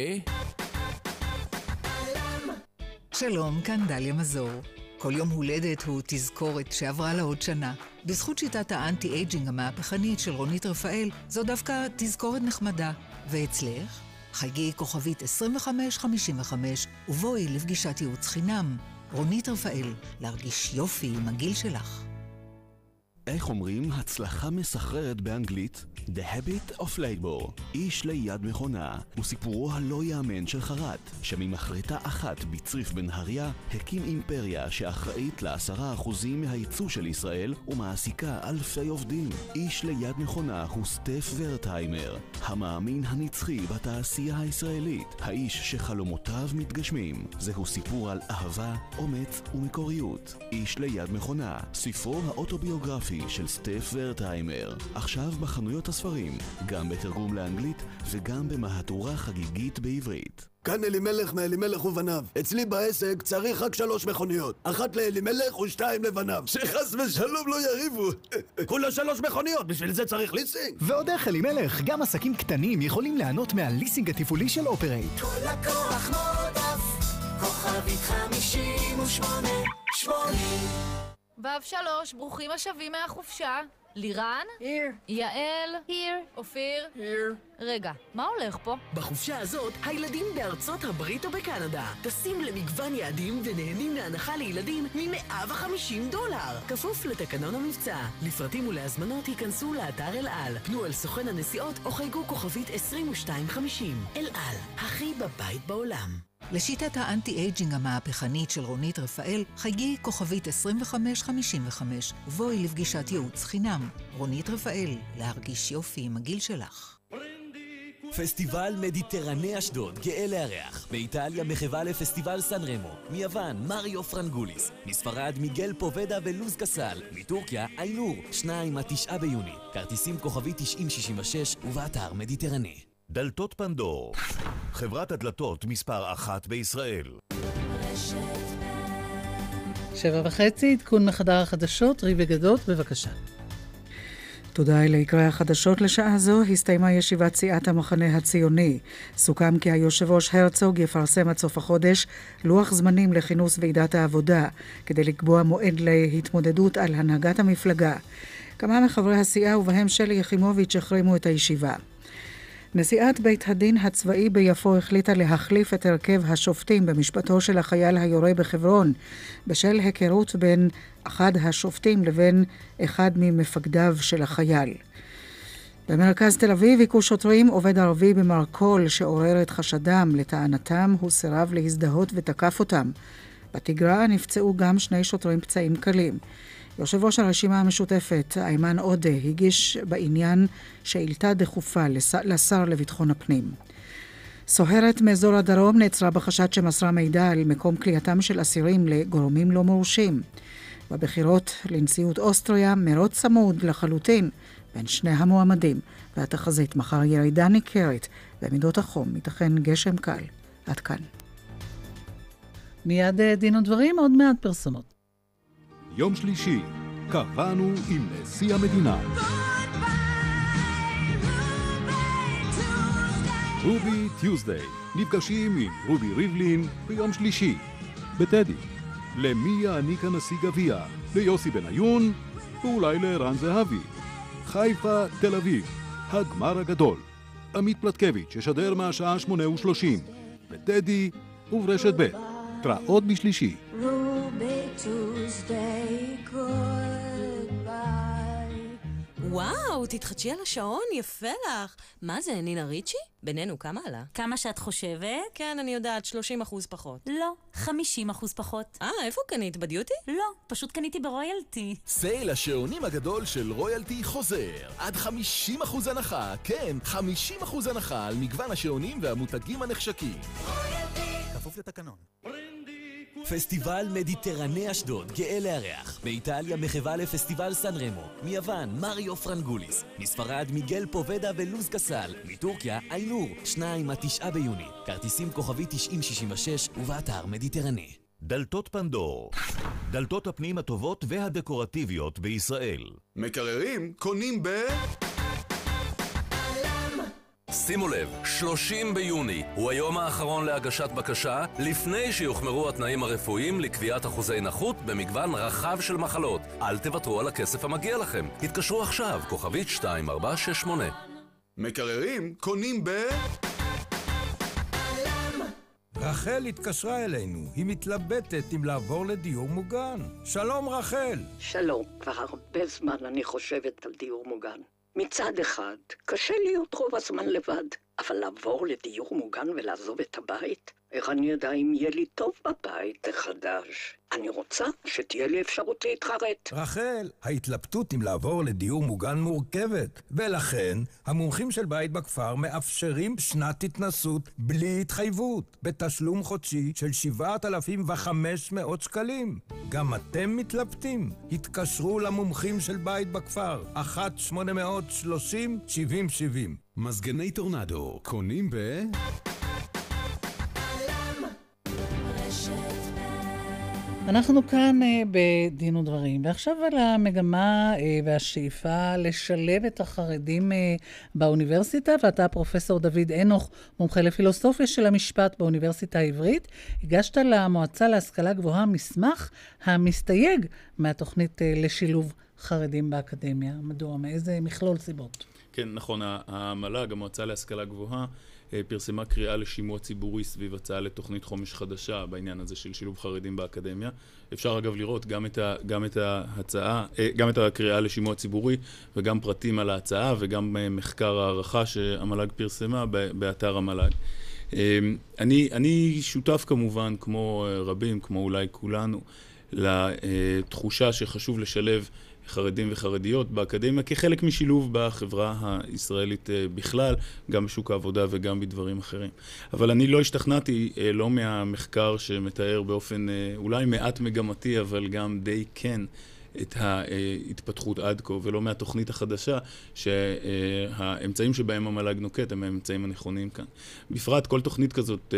שלום, כאן דליה מזור. כל יום הולדת הוא תזכורת שעברה לה עוד שנה. בזכות שיטת האנטי-אייג'ינג המהפכנית של רונית רפאל, זו דווקא תזכורת נחמדה. ואצלך? חייגי כוכבית 2555 ובואי לפגישת ייעוץ חינם. רונית רפאל, להרגיש יופי עם הגיל שלך. איך אומרים הצלחה מסחררת באנגלית? The Habit of Labor, איש ליד מכונה, הוא סיפורו הלא יאמן של חרט, שממחרטה אחת בצריף בנהריה, הקים אימפריה שאחראית לעשרה אחוזים מהייצוא של ישראל ומעסיקה אלפי עובדים. איש ליד מכונה הוא סטף ורטהיימר, המאמין הנצחי בתעשייה הישראלית, האיש שחלומותיו מתגשמים. זהו סיפור על אהבה, אומץ ומקוריות. איש ליד מכונה, ספרו האוטוביוגרפי של סטף ורטהיימר, עכשיו בחנויות הספרים, גם בתרגום לאנגלית וגם במהדורה חגיגית בעברית. כאן אלימלך מאלימלך ובניו. אצלי בעסק צריך רק שלוש מכוניות. אחת לאלימלך ושתיים לבניו. שחס ושלום לא יריבו. כולה שלוש מכוניות, בשביל זה צריך ליסינג. ועוד איך אלימלך, גם עסקים קטנים יכולים ליהנות מהליסינג התפעולי של אופרייט. כל לקוח מועדף, כוכבית חמישים ושמונה שמונים. ו' שלוש, ברוכים השבים מהחופשה. לירן? Here. יעל? Here. אופיר? Here. רגע, מה הולך פה? בחופשה הזאת, הילדים בארצות הברית או בקנדה טסים למגוון יעדים ונהנים להנחה לילדים מ-150 דולר. כפוף לתקנון המבצע. לפרטים ולהזמנות ייכנסו לאתר אל על. פנו אל סוכן הנסיעות או חייגו כוכבית 2250. אל על, הכי בבית בעולם. לשיטת ה anti-aging המהפכנית של רונית רפאל, חייגי כוכבית 2555 ובואי לפגישת ייעוץ חינם. רונית רפאל, להרגיש יופי עם הגיל שלך. פסטיבל מדיטרני אשדוד, גאה לארח. באיטליה מחווה לפסטיבל סן רמו. מיוון, מריו פרנגוליס. מספרד, מיגל פובדה ולוז קסל. מטורקיה, איינור. 2 עד 9 ביוני. כרטיסים כוכבית 9066 ובאתר מדיטרני. דלתות פנדור, חברת הדלתות מספר אחת בישראל. שבע וחצי, עדכון מחדר החדשות, ריבי גדות, בבקשה. תודה אלה יקרי החדשות לשעה זו. הסתיימה ישיבת סיעת המחנה הציוני. סוכם כי היושב ראש הרצוג יפרסם עד סוף החודש לוח זמנים לכינוס ועידת העבודה, כדי לקבוע מועד להתמודדות על הנהגת המפלגה. כמה מחברי הסיעה ובהם שלי יחימוביץ' החרימו את הישיבה. נשיאת בית הדין הצבאי ביפו החליטה להחליף את הרכב השופטים במשפטו של החייל היורה בחברון בשל היכרות בין אחד השופטים לבין אחד ממפקדיו של החייל. במרכז תל אביב היכו שוטרים עובד ערבי במרכול שעורר את חשדם. לטענתם הוא סירב להזדהות ותקף אותם. בתגרה נפצעו גם שני שוטרים פצעים קלים. יושב ראש הרשימה המשותפת, איימן עודה, הגיש בעניין שאילתה דחופה לשר לביטחון הפנים. סוהרת מאזור הדרום נעצרה בחשד שמסרה מידע על מקום כליאתם של אסירים לגורמים לא מורשים. בבחירות לנשיאות אוסטריה, מרוץ צמוד לחלוטין בין שני המועמדים, והתחזית מחר ירידה ניכרת במידות החום, ייתכן גשם קל. עד כאן. מיד אה, דין ודברים, עוד מעט פרסומות. יום שלישי, קבענו עם נשיא המדינה. רובי טיוזדיי, נפגשים עם רובי ריבלין ביום שלישי, בטדי. למי יעניק הנשיא גביע? ליוסי בניון? ואולי לערן זהבי. חיפה, תל אביב, הגמר הגדול. עמית פלטקביץ' ישדר מהשעה שמונה ושלושים, בטדי וברשת ב'. התראות בשלישי. וואו, תתחדשי על השעון, יפה לך. מה זה, נינה ריצ'י? בינינו, כמה עלה? כמה שאת חושבת? כן, אני יודעת, 30 אחוז פחות. לא, 50 אחוז פחות. אה, איפה קנית? בדיוטי? לא, פשוט קניתי ברויאלטי. סייל השעונים הגדול של רויאלטי חוזר. עד 50 אחוז הנחה, כן, 50 אחוז הנחה על מגוון השעונים והמותגים הנחשקים. רויאלטי! כפוף לתקנון. פסטיבל מדיטרני אשדוד, גאה לארח. באיטליה מחווה לפסטיבל סן רמו. מיוון, מריו פרנגוליס. מספרד, מיגל פובדה ולוז קסל. מטורקיה, איינור. 2 עד 9 ביוני. כרטיסים כוכבי 9066 ובאתר מדיטרני. דלתות פנדור, דלתות הפנים הטובות והדקורטיביות בישראל. מקררים קונים ב... שימו לב, 30 ביוני הוא היום האחרון להגשת בקשה לפני שיוחמרו התנאים הרפואיים לקביעת אחוזי נכות במגוון רחב של מחלות. אל תוותרו על הכסף המגיע לכם. התקשרו עכשיו, כוכבית 2468. מקררים קונים ב... רחל התקשרה אלינו, היא מתלבטת אם לעבור לדיור מוגן. שלום רחל. שלום, כבר הרבה זמן אני חושבת על דיור מוגן. מצד אחד, קשה להיות רוב הזמן לבד, אבל לעבור לדיור מוגן ולעזוב את הבית? איך אני אדע אם יהיה לי טוב בבית החדש? אני רוצה שתהיה לי אפשרות להתחרט. רחל, ההתלבטות אם לעבור לדיור מוגן מורכבת, ולכן המומחים של בית בכפר מאפשרים שנת התנסות בלי התחייבות, בתשלום חודשי של 7,500 שקלים. גם אתם מתלבטים? התקשרו למומחים של בית בכפר, 1-830-7070. מזגני טורנדו, קונים ב... אנחנו כאן uh, בדין ודברים, ועכשיו על המגמה uh, והשאיפה לשלב את החרדים uh, באוניברסיטה, ואתה פרופסור דוד אנוך, מומחה לפילוסופיה של המשפט באוניברסיטה העברית, הגשת למועצה להשכלה גבוהה מסמך המסתייג מהתוכנית uh, לשילוב חרדים באקדמיה. מדוע? מאיזה מכלול סיבות? כן, נכון, המל"ג, המועצה להשכלה גבוהה, פרסמה קריאה לשימוע ציבורי סביב הצעה לתוכנית חומש חדשה בעניין הזה של שילוב חרדים באקדמיה. אפשר אגב לראות גם את, ה, גם את ההצעה, גם את הקריאה לשימוע ציבורי וגם פרטים על ההצעה וגם מחקר הערכה שהמל"ג פרסמה באתר המל"ג. אני, אני שותף כמובן, כמו רבים, כמו אולי כולנו, לתחושה שחשוב לשלב חרדים וחרדיות באקדמיה כחלק משילוב בחברה הישראלית בכלל, גם בשוק העבודה וגם בדברים אחרים. אבל אני לא השתכנעתי, לא מהמחקר שמתאר באופן אולי מעט מגמתי, אבל גם די כן. את ההתפתחות עד כה, ולא מהתוכנית החדשה, שהאמצעים שבהם המל"ג נוקט הם האמצעים הנכונים כאן. בפרט, כל תוכנית כזאת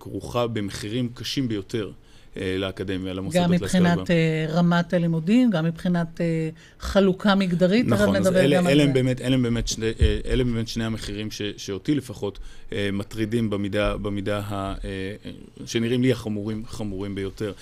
כרוכה במחירים קשים ביותר. לאקדמיה, למוסדות להשכלה גבוהה. גם מבחינת רמת הלימודים, גם מבחינת חלוקה מגדרית, נכון, אז אלה, אלה, הם באמת, אלה, הם באמת שני, אלה באמת שני המחירים ש, שאותי לפחות מטרידים במידה, במידה ה, שנראים לי החמורים, חמורים ביותר.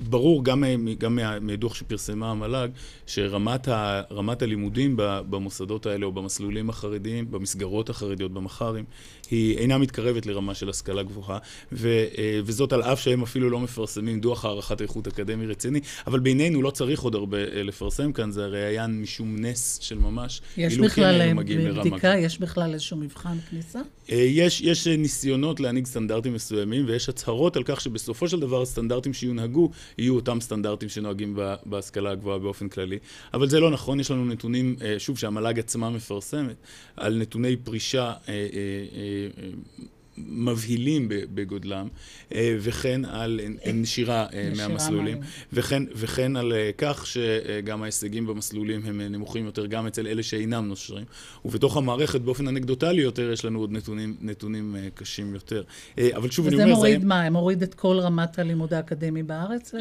ברור, גם, גם מהדוח שפרסמה המל"ג, שרמת ה, הלימודים במוסדות האלה או במסלולים החרדיים, במסגרות החרדיות, במח"רים, היא אינה מתקרבת לרמה של השכלה גבוהה, ו, וזאת על אף שהם אפילו לא מפרסמים דוח הערכת איכות אקדמי רציני, אבל בינינו לא צריך עוד הרבה לפרסם כאן, זה הרי היה משום נס של ממש. יש בכלל בדיקה, יש בכלל איזשהו מבחן כניסה? יש, יש ניסיונות להנהיג סטנדרטים מסוימים, ויש הצהרות על כך שבסופו של דבר הסטנדרטים שיונהגו יהיו אותם סטנדרטים שנוהגים בהשכלה הגבוהה באופן כללי. אבל זה לא נכון, יש לנו נתונים, שוב, שהמל"ג עצמה מפרסמת, על נתוני פרישה eh, מבהילים בגודלם, וכן על נשירה מהמסלולים, וכן, וכן על כך שגם ההישגים במסלולים הם נמוכים יותר גם אצל אלה שאינם נושרים. ובתוך המערכת, באופן אנקדוטלי יותר, יש לנו עוד נתונים, נתונים קשים יותר. אבל שוב, אני אומר... וזה מוריד מה? מוריד את כל רמת הלימוד האקדמי בארץ?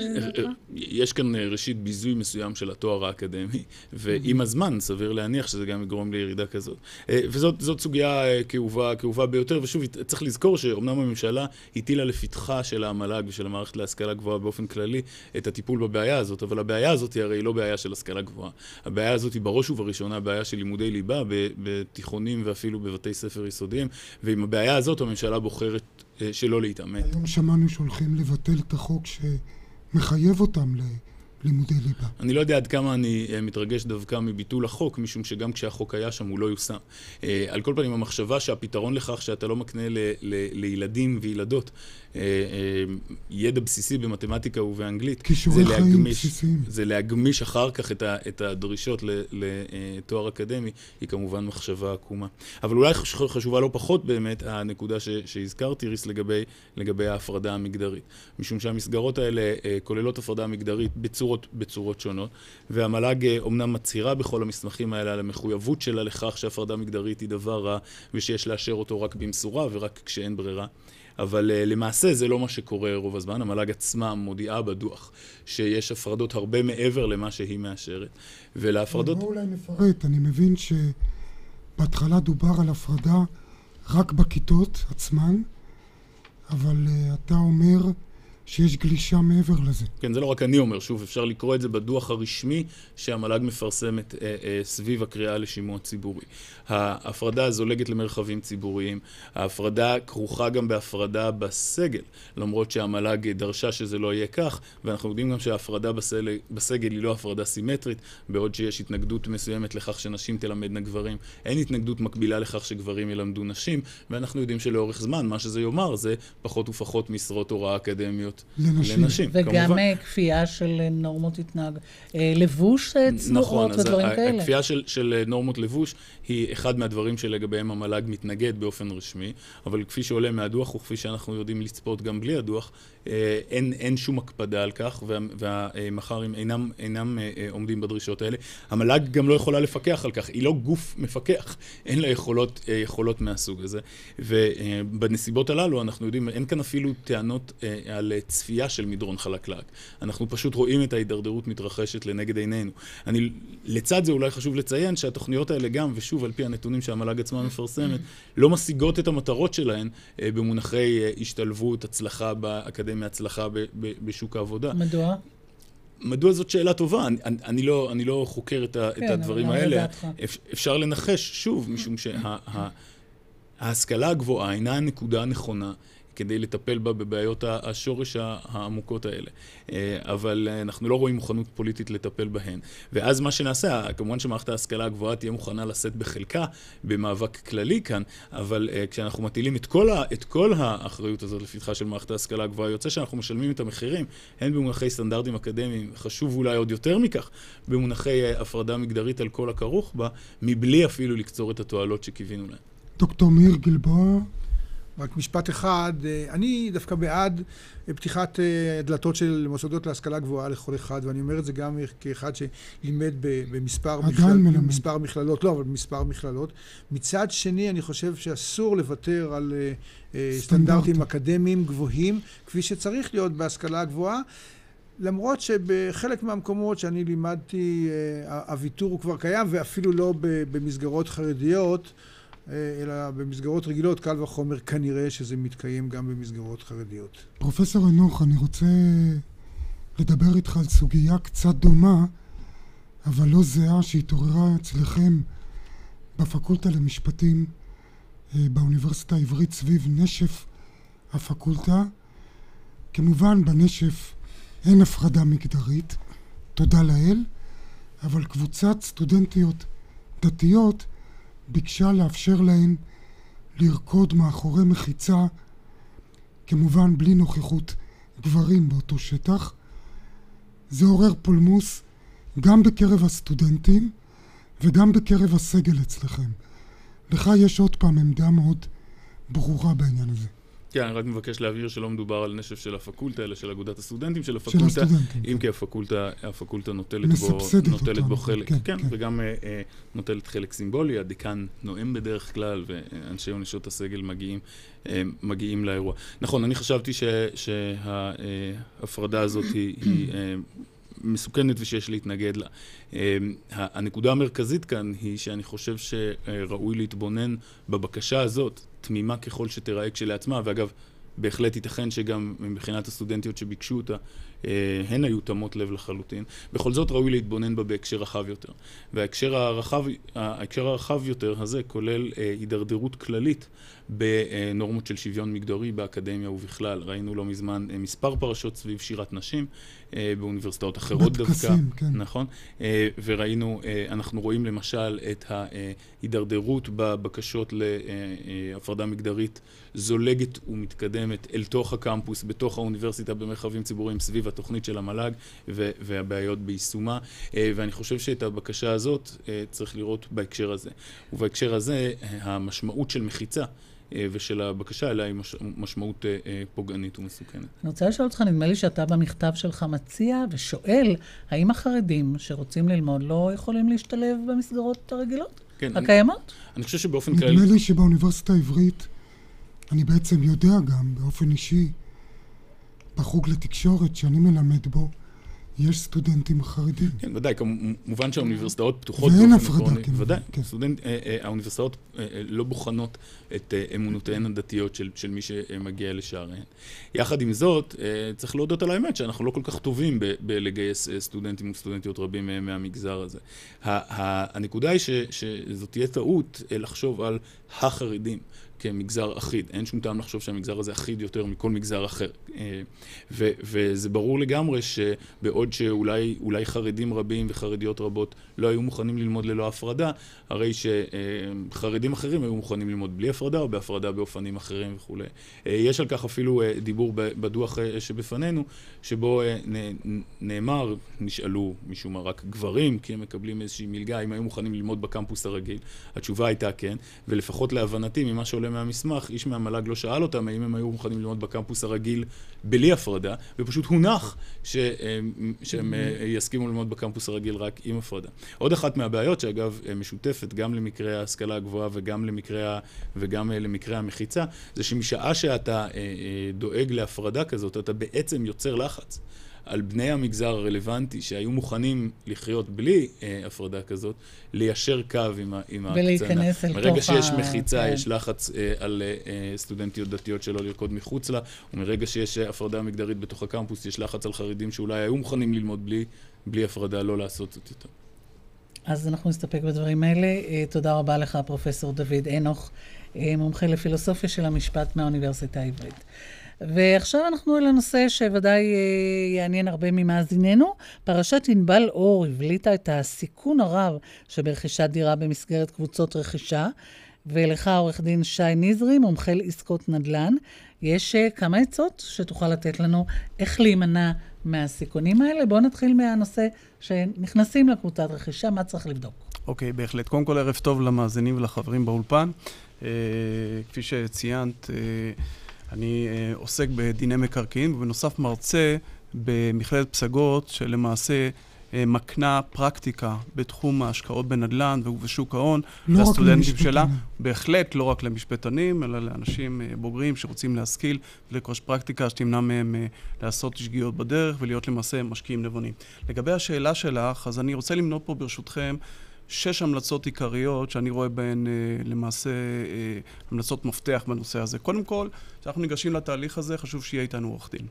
יש כאן ראשית ביזוי מסוים של התואר האקדמי, ועם הזמן סביר להניח שזה גם יגרום לירידה כזאת. וזאת סוגיה כאובה, כאובה ביותר, ושוב, צריך לזכור שאומנם הממשלה הטילה לפתחה של המל"ג ושל המערכת להשכלה גבוהה באופן כללי את הטיפול בבעיה הזאת, אבל הבעיה הזאת היא הרי לא בעיה של השכלה גבוהה. הבעיה הזאת היא בראש ובראשונה בעיה של לימודי ליבה בתיכונים ואפילו בבתי ספר יסודיים, ועם הבעיה הזאת הממשלה בוחרת שלא להתעמת. היום שמענו שהולכים לבטל את החוק שמחייב אותם ל... לימודי ליבה. אני לא יודע עד כמה אני מתרגש דווקא מביטול החוק, משום שגם כשהחוק היה שם הוא לא יושם. על כל פנים, המחשבה שהפתרון לכך שאתה לא מקנה ל- ל- לילדים וילדות ידע בסיסי במתמטיקה ובאנגלית, כישורי חיים בסיסיים. זה להגמיש אחר כך את, ה- את הדרישות לתואר אקדמי, היא כמובן מחשבה עקומה. אבל אולי חשובה לא פחות באמת הנקודה ש- שהזכרתי, ריס, לגבי, לגבי ההפרדה המגדרית. משום שהמסגרות האלה כוללות הפרדה מגדרית בצורות, בצורות שונות, והמל"ג אומנם מצהירה בכל המסמכים האלה על המחויבות שלה לכך שהפרדה מגדרית היא דבר רע ושיש לאשר אותו רק במשורה ורק כשאין ברירה. אבל uh, למעשה זה לא מה שקורה רוב הזמן. המל"ג עצמה מודיעה בדוח שיש הפרדות הרבה מעבר למה שהיא מאשרת. ולהפרדות... בואו אולי נפרט. אני מבין שבהתחלה דובר על הפרדה רק בכיתות עצמן, אבל uh, אתה אומר... שיש גלישה מעבר לזה. כן, זה לא רק אני אומר, שוב, אפשר לקרוא את זה בדוח הרשמי שהמל"ג מפרסמת אה, אה, סביב הקריאה לשימוע ציבורי. ההפרדה זולגת למרחבים ציבוריים, ההפרדה כרוכה גם בהפרדה בסגל, למרות שהמל"ג דרשה שזה לא יהיה כך, ואנחנו יודעים גם שההפרדה בסל... בסגל היא לא הפרדה סימטרית, בעוד שיש התנגדות מסוימת לכך שנשים תלמדנה גברים, אין התנגדות מקבילה לכך שגברים ילמדו נשים, ואנחנו יודעים שלאורך זמן, מה שזה יאמר זה פחות ופחות משרות הוראה אקדמיות לנשים. לנשים וגם כמובן. כפייה של נורמות התנהג, לבוש צנועות נכון, ודברים אז כאלה. הכפייה של, של נורמות לבוש היא אחד מהדברים שלגביהם המל"ג מתנגד באופן רשמי, אבל כפי שעולה מהדוח וכפי שאנחנו יודעים לצפות גם בלי הדוח, אין, אין שום הקפדה על כך, וה, והמח"רים אינם, אינם עומדים בדרישות האלה. המל"ג גם לא יכולה לפקח על כך, היא לא גוף מפקח, אין לה יכולות, יכולות מהסוג הזה. ובנסיבות הללו אנחנו יודעים, אין כאן אפילו טענות על צפייה של מדרון חלקלק. אנחנו פשוט רואים את ההידרדרות מתרחשת לנגד עינינו. אני, לצד זה אולי חשוב לציין שהתוכניות האלה גם, ושוב על פי הנתונים שהמל"ג עצמה מפרסמת, לא משיגות את המטרות שלהן במונחי השתלבות, הצלחה באקדמיה, הצלחה בשוק העבודה. מדוע? מדוע זאת שאלה טובה? אני, אני, לא, אני לא חוקר את, כן, את הדברים האלה. אפשר לנחש, שוב, משום שההשכלה שה, הגבוהה אינה הנקודה הנכונה כדי לטפל בה בבעיות השורש העמוקות האלה. אה, אבל אנחנו לא רואים מוכנות פוליטית לטפל בהן. ואז מה שנעשה, כמובן שמערכת ההשכלה הגבוהה תהיה מוכנה לשאת בחלקה במאבק כללי כאן, אבל כשאנחנו מטילים את כל, ה, את כל האחריות הזאת לפתחה של מערכת ההשכלה הגבוהה, יוצא שאנחנו משלמים את המחירים, הן במונחי סטנדרטים אקדמיים, חשוב אולי עוד יותר מכך, במונחי הפרדה מגדרית על כל הכרוך בה, מבלי אפילו לקצור את התועלות שקיווינו להן. דוקטור מאיר גלבוע. רק משפט אחד, אה, אני דווקא בעד אה, פתיחת אה, הדלתות של מוסדות להשכלה גבוהה לכל אחד, ואני אומר את זה גם כאחד שלימד במספר, מכלל, במספר מכללות, לא, אבל במספר מכללות. מצד שני, אני חושב שאסור לוותר על סטנדרטים אקדמיים גבוהים, כפי שצריך להיות בהשכלה הגבוהה. למרות שבחלק מהמקומות שאני לימדתי, הוויתור הוא כבר קיים, ואפילו לא במסגרות חרדיות. אה, אלא במסגרות רגילות, קל וחומר כנראה שזה מתקיים גם במסגרות חרדיות. פרופסור אנוך, אני רוצה לדבר איתך על סוגיה קצת דומה, אבל לא זהה, שהתעוררה אצלכם בפקולטה למשפטים אה, באוניברסיטה העברית סביב נשף הפקולטה. כמובן, בנשף אין הפרדה מגדרית, תודה לאל, אבל קבוצת סטודנטיות דתיות ביקשה לאפשר להן לרקוד מאחורי מחיצה, כמובן בלי נוכחות גברים באותו שטח. זה עורר פולמוס גם בקרב הסטודנטים וגם בקרב הסגל אצלכם. לך יש עוד פעם עמדה מאוד ברורה בעניין הזה. כן, אני רק מבקש להבהיר שלא מדובר על נשף של הפקולטה, אלא של אגודת הסטודנטים של הפקולטה. אם כן. כי הפקולטה, הפקולטה נוטלת בו, נוטלת אותנו, בו חלק, כן, כן, כן. וגם uh, נוטלת חלק סימבולי, הדיקן נואם בדרך כלל, ואנשי ונשות הסגל מגיעים, uh, מגיעים לאירוע. נכון, אני חשבתי שההפרדה הזאת היא... היא uh, מסוכנת ושיש להתנגד לה. הנקודה המרכזית כאן היא שאני חושב שראוי להתבונן בבקשה הזאת, תמימה ככל שתיראה כשלעצמה, ואגב, בהחלט ייתכן שגם מבחינת הסטודנטיות שביקשו אותה, אה, הן היו תמות לב לחלוטין. בכל זאת ראוי להתבונן בה בהקשר רחב יותר. וההקשר הרחב, ההקשר הרחב יותר הזה כולל אה, הידרדרות כללית בנורמות של שוויון מגדרי באקדמיה ובכלל. ראינו לא מזמן אה, מספר פרשות סביב שירת נשים באוניברסיטאות אחרות דווקא. כן. נכון? וראינו, אנחנו רואים למשל את ההידרדרות בבקשות להפרדה מגדרית זולגת ומתקדמת אל תוך הקמפוס, בתוך האוניברסיטה, במרחבים ציבוריים סביב התוכנית של המל"ג והבעיות ביישומה, אה, ואני חושב שאת הבקשה הזאת אה, צריך לראות בהקשר הזה. ובהקשר הזה, המשמעות של מחיצה אה, ושל הבקשה אליה היא מש, משמעות פוגענית ומסוכנת. אני רוצה לשאול אותך, נדמה לי שאתה במכתב שלך מציע ושואל, האם החרדים שרוצים ללמוד לא יכולים להשתלב במסגרות הרגילות? כן, הקיימות? אני, אני חושב שבאופן כללי... נדמה לי שבאוניברסיטה העברית, אני בעצם יודע גם, באופן אישי, בחוג לתקשורת שאני מלמד בו, יש סטודנטים חרדים. כן, ודאי, כמובן שהאוניברסיטאות פתוחות ואין הפרדה, כן. ודאי, כן. סטודנט, אה, אה, האוניברסיטאות אה, לא בוחנות את אמונותיהן הדתיות של, של מי שמגיע לשעריהן. יחד עם זאת, צריך להודות על האמת שאנחנו לא כל כך טובים בלגייס סטודנטים וסטודנטיות רבים מהמגזר הזה. הנקודה היא ש, שזאת תהיה טעות לחשוב על החרדים. כמגזר אחיד. אין שום טעם לחשוב שהמגזר הזה אחיד יותר מכל מגזר אחר. אה, ו- וזה ברור לגמרי שבעוד שאולי חרדים רבים וחרדיות רבות לא היו מוכנים ללמוד ללא הפרדה, הרי שחרדים אחרים היו מוכנים ללמוד בלי הפרדה או בהפרדה באופנים אחרים וכולי. אה, יש על כך אפילו אה, דיבור בדוח שבפנינו, שבו נאמר, נשאלו משום מה רק גברים, כי הם מקבלים איזושהי מלגה, אם היו מוכנים ללמוד בקמפוס הרגיל. התשובה הייתה כן, ולפחות להבנתי, ממה שעולה מהמסמך, איש מהמל"ג לא שאל אותם האם הם היו מוכנים ללמוד בקמפוס הרגיל בלי הפרדה, ופשוט הונח שהם, שהם אה, יסכימו ללמוד בקמפוס הרגיל רק עם הפרדה. עוד אחת מהבעיות, שאגב משותפת גם למקרה ההשכלה הגבוהה וגם למקרה, וגם אה, למקרה המחיצה, זה שמשעה שאתה אה, דואג להפרדה כזאת, אתה בעצם יוצר לחץ. על בני המגזר הרלוונטי שהיו מוכנים לחיות בלי אה, הפרדה כזאת, ליישר קו עם, עם ההקצנה. ולהיכנס אל תוך ה... מרגע שיש מחיצה, כן. יש לחץ אה, על אה, סטודנטיות דתיות שלא לרקוד מחוץ לה, ומרגע שיש אה, הפרדה מגדרית בתוך הקמפוס, יש לחץ על חרדים שאולי היו מוכנים ללמוד בלי, בלי הפרדה, לא לעשות זאת יותר. אז אנחנו נסתפק בדברים האלה. אה, תודה רבה לך, פרופסור דוד אנוך, אה, מומחה לפילוסופיה של המשפט מהאוניברסיטה העברית. ועכשיו אנחנו אל הנושא שוודאי אה, יעניין הרבה ממאזיננו. פרשת ענבל אור הבליטה את הסיכון הרב שברכישת דירה במסגרת קבוצות רכישה. ולך, עורך דין שי נזרי, מומחה לעסקות נדל"ן, יש uh, כמה עצות שתוכל לתת לנו איך להימנע מהסיכונים האלה. בואו נתחיל מהנושא שנכנסים לקבוצת רכישה, מה צריך לבדוק. אוקיי, okay, בהחלט. קודם כל, ערב טוב למאזינים ולחברים באולפן. Uh, כפי שציינת, uh, אני uh, עוסק בדיני מקרקעין, ובנוסף מרצה במכללת פסגות, שלמעשה אה, מקנה פרקטיקה בתחום ההשקעות בנדל"ן ובשוק ההון, לא והסטודנטים שלה, בהחלט לא רק למשפטנים, אלא לאנשים אה, בוגרים שרוצים להשכיל ולרכוש פרקטיקה שתמנע מהם אה, לעשות שגיאות בדרך ולהיות למעשה משקיעים נבונים. לגבי השאלה שלך, אז אני רוצה למנות פה ברשותכם שש המלצות עיקריות שאני רואה בהן למעשה המלצות מפתח בנושא הזה. קודם כל, כשאנחנו ניגשים לתהליך הזה, חשוב שיהיה איתנו עורך דין.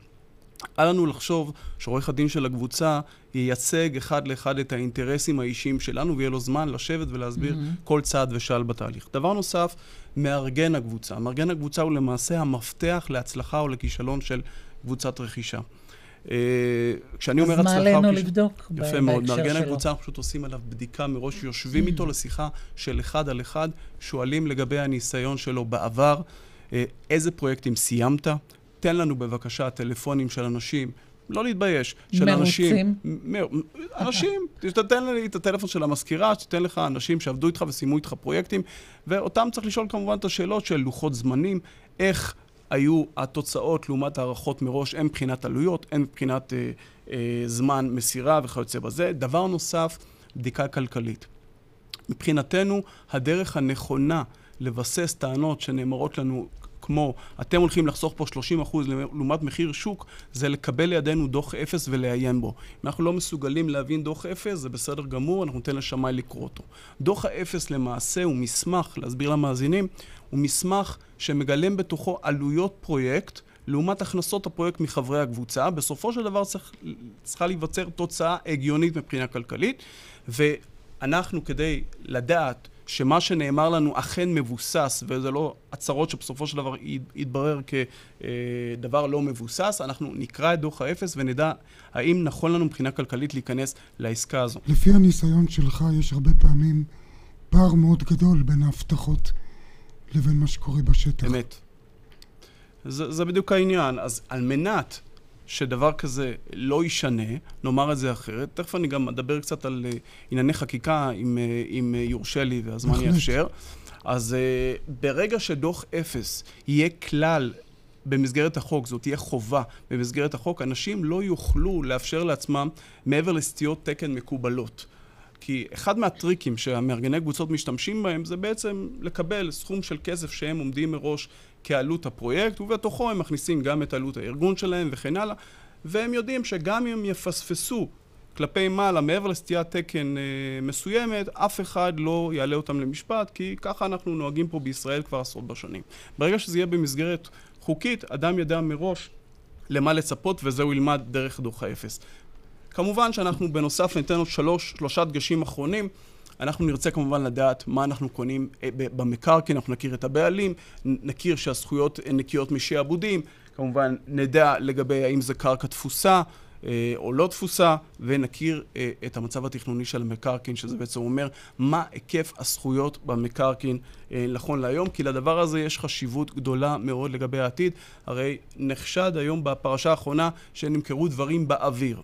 אל לנו לחשוב שעורך הדין של הקבוצה ייצג אחד לאחד את האינטרסים האישיים שלנו ויהיה לו זמן לשבת ולהסביר mm-hmm. כל צעד ושעל בתהליך. דבר נוסף, מארגן הקבוצה. מארגן הקבוצה הוא למעשה המפתח להצלחה או לכישלון של קבוצת רכישה. Uh, כשאני אומר הצלחה... אז מה עלינו לבדוק בהקשר שלו? יפה מאוד. מארגן הקבוצה, אנחנו פשוט עושים עליו בדיקה מראש, יושבים mm. איתו לשיחה של אחד על אחד, שואלים לגבי הניסיון שלו בעבר, uh, איזה פרויקטים סיימת, תן לנו בבקשה טלפונים של אנשים, לא להתבייש, של מרוצים. אנשים... מרוצים. אנשים, תתן לי את הטלפון של המזכירה, שתיתן לך אנשים שעבדו איתך וסיימו איתך פרויקטים, ואותם צריך לשאול כמובן את השאלות של לוחות זמנים, איך היו התוצאות לעומת הערכות מראש, הן מבחינת עלויות, הן מבחינת אה, אה, זמן מסירה וכיוצא בזה. דבר נוסף, בדיקה כלכלית. מבחינתנו, הדרך הנכונה לבסס טענות שנאמרות לנו כמו אתם הולכים לחסוך פה 30% לעומת מחיר שוק, זה לקבל לידינו דוח אפס ולעיין בו. אם אנחנו לא מסוגלים להבין דוח אפס, זה בסדר גמור, אנחנו ניתן לשמאי לקרוא אותו. דוח האפס למעשה הוא מסמך, להסביר למאזינים, הוא מסמך שמגלם בתוכו עלויות פרויקט. לעומת הכנסות הפרויקט מחברי הקבוצה, בסופו של דבר צריך, צריכה להיווצר תוצאה הגיונית מבחינה כלכלית, ואנחנו כדי לדעת שמה שנאמר לנו אכן מבוסס, וזה לא הצהרות שבסופו של דבר יתברר כדבר לא מבוסס, אנחנו נקרא את דוח האפס ונדע האם נכון לנו מבחינה כלכלית להיכנס לעסקה הזו. לפי הניסיון שלך, יש הרבה פעמים פער מאוד גדול בין ההבטחות לבין מה שקורה בשטח. אמת. זה, זה בדיוק העניין. אז על מנת שדבר כזה לא יישנה, נאמר את זה אחרת. תכף אני גם אדבר קצת על uh, ענייני חקיקה, אם, אם uh, יורשה לי והזמן יאפשר. אז ברגע שדוח אפס יהיה כלל במסגרת החוק, זאת תהיה חובה במסגרת החוק, אנשים לא יוכלו לאפשר לעצמם מעבר לסטיות תקן מקובלות. כי אחד מהטריקים שהמארגני קבוצות משתמשים בהם זה בעצם לקבל סכום של כסף שהם עומדים מראש כעלות הפרויקט, ובתוכו הם מכניסים גם את עלות הארגון שלהם וכן הלאה, והם יודעים שגם אם יפספסו כלפי מעלה, מעבר לסטיית תקן אה, מסוימת, אף אחד לא יעלה אותם למשפט, כי ככה אנחנו נוהגים פה בישראל כבר עשרות בשנים. ברגע שזה יהיה במסגרת חוקית, אדם ידע מראש למה לצפות, וזה הוא ילמד דרך דוח האפס. כמובן שאנחנו בנוסף ניתן עוד שלוש, שלושה דגשים אחרונים. אנחנו נרצה כמובן לדעת מה אנחנו קונים אה, במקרקעין, אנחנו נכיר את הבעלים, נכיר שהזכויות נקיות משעבודים, כמובן נדע לגבי האם זה קרקע תפוסה אה, או לא תפוסה, ונכיר אה, את המצב התכנוני של המקרקעין, שזה בעצם אומר מה היקף הזכויות במקרקעין נכון להיום, כי לדבר הזה יש חשיבות גדולה מאוד לגבי העתיד. הרי נחשד היום בפרשה האחרונה שנמכרו דברים באוויר.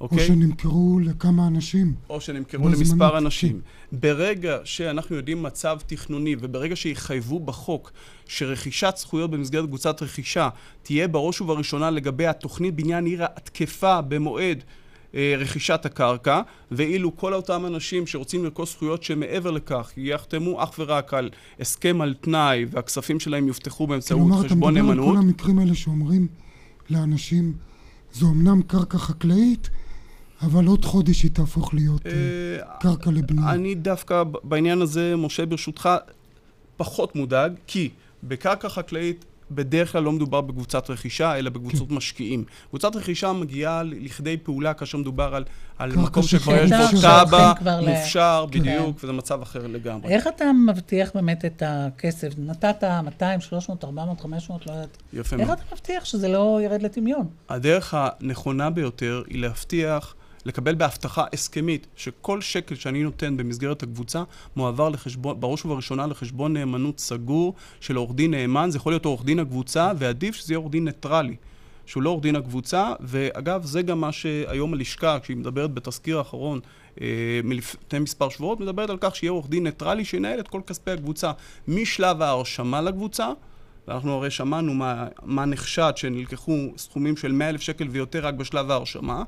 אוקיי? או שנמכרו לכמה אנשים. או שנמכרו למספר אנשים. ברגע שאנחנו יודעים מצב תכנוני, וברגע שיחייבו בחוק שרכישת זכויות במסגרת קבוצת רכישה תהיה בראש ובראשונה לגבי התוכנית בניין עיר התקפה במועד אה, רכישת הקרקע, ואילו כל אותם אנשים שרוצים לרכוש זכויות שמעבר לכך יחתמו אך ורק על הסכם על תנאי והכספים שלהם יופתחו באמצעות חשבון נאמנות. כלומר, אתה מדבר על כל המקרים האלה שאומרים לאנשים, זו אמנם קרקע חקלאית, אבל עוד חודש היא תהפוך להיות אה, אה, קרקע לבנייה. אני דווקא בעניין הזה, משה, ברשותך, פחות מודאג, כי בקרקע חקלאית בדרך כלל לא מדובר בקבוצת רכישה, אלא בקבוצות כן. משקיעים. קבוצת רכישה מגיעה לכדי פעולה כאשר מדובר על, על מקום שכבר יש בו תב"ע, מופשר, ל... בדיוק, כן. וזה מצב אחר לגמרי. איך אתה מבטיח באמת את הכסף? נתת 200, 300, 400, 500, לא יודעת. יפה מאוד. איך אתה מבטיח שזה לא ירד לטמיון? הדרך הנכונה ביותר היא להבטיח... לקבל בהבטחה הסכמית שכל שקל שאני נותן במסגרת הקבוצה מועבר לחשבון, בראש ובראשונה לחשבון נאמנות סגור של עורך דין נאמן, זה יכול להיות עורך דין הקבוצה, ועדיף שזה יהיה עורך דין ניטרלי. שהוא לא עורך דין הקבוצה, ואגב, זה גם מה שהיום הלשכה, כשהיא מדברת בתזכיר האחרון אה, מלפני מספר שבועות, מדברת על כך שיהיה עורך דין ניטרלי שינהל את כל כספי הקבוצה משלב ההרשמה לקבוצה, ואנחנו הרי שמענו מה, מה נחשד שנלקחו סכומים של 100 אלף שקל ויותר רק בשלב ההרשמה,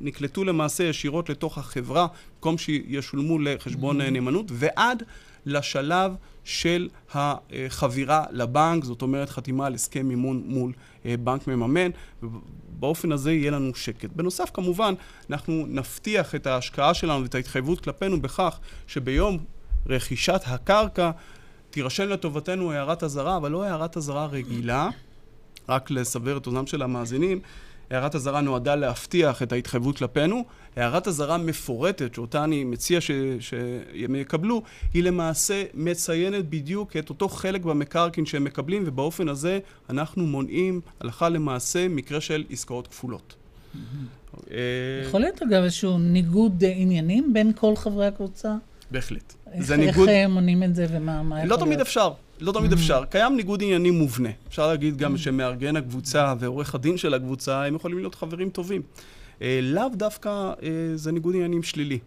נקלטו למעשה ישירות לתוך החברה, במקום שישולמו לחשבון. נאמנות, ועד לשלב של החבירה לבנק, זאת אומרת חתימה על הסכם מימון מול אה, בנק מממן, ובאופן הזה יהיה לנו שקט. בנוסף, כמובן, אנחנו נבטיח את ההשקעה שלנו ואת ההתחייבות כלפינו בכך שביום רכישת הקרקע תירשם לטובתנו הערת אזהרה, אבל לא הערת אזהרה רגילה, רק לסבר את אוזנם של המאזינים. הערת אזהרה נועדה להבטיח את ההתחייבות כלפינו. הערת אזהרה מפורטת, שאותה אני מציע ש, שהם יקבלו, היא למעשה מציינת בדיוק את אותו חלק במקרקעין שהם מקבלים, ובאופן הזה אנחנו מונעים הלכה למעשה מקרה של עסקאות כפולות. אה, יכול להיות אגב איזשהו ניגוד עניינים בין כל חברי הקבוצה? בהחלט. איך, ניגוד... איך מונים את זה ומה לא יכול להיות? לא תמיד אפשר. לא תמיד אפשר. קיים ניגוד עניינים מובנה. אפשר להגיד גם שמארגן הקבוצה ועורך הדין של הקבוצה, הם יכולים להיות חברים טובים. אה, לאו דווקא אה, זה ניגוד עניינים שלילי.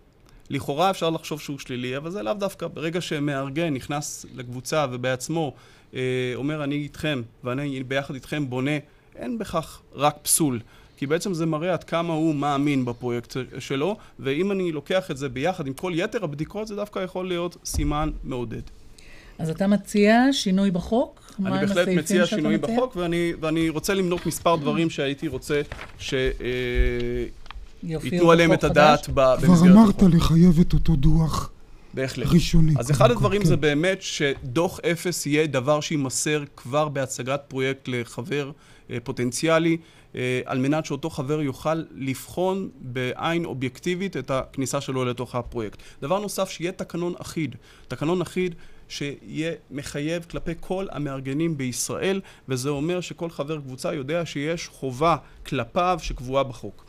לכאורה אפשר לחשוב שהוא שלילי, אבל זה לאו דווקא. ברגע שמארגן נכנס לקבוצה ובעצמו אה, אומר, אני איתכם, ואני ביחד איתכם בונה, אין בכך רק פסול. כי בעצם זה מראה עד כמה הוא מאמין בפרויקט שלו, ואם אני לוקח את זה ביחד עם כל יתר הבדיקות, זה דווקא יכול להיות סימן מעודד. אז אתה מציע שינוי בחוק? אני בהחלט מציע שינוי מציע? בחוק, ואני, ואני רוצה למנות מספר דברים שהייתי רוצה שייתנו אה, עליהם את הדעת במסגרת החוק. כבר אמרת לחייב את אותו דוח. בהחלט. ראשוני. אז אחד הדברים כן. זה באמת שדוח אפס יהיה דבר שיימסר כבר בהצגת פרויקט לחבר אה, פוטנציאלי, אה, על מנת שאותו חבר יוכל לבחון בעין אובייקטיבית את הכניסה שלו לתוך הפרויקט. דבר נוסף, שיהיה תקנון אחיד. תקנון אחיד שיהיה מחייב כלפי כל המארגנים בישראל, וזה אומר שכל חבר קבוצה יודע שיש חובה כלפיו שקבועה בחוק.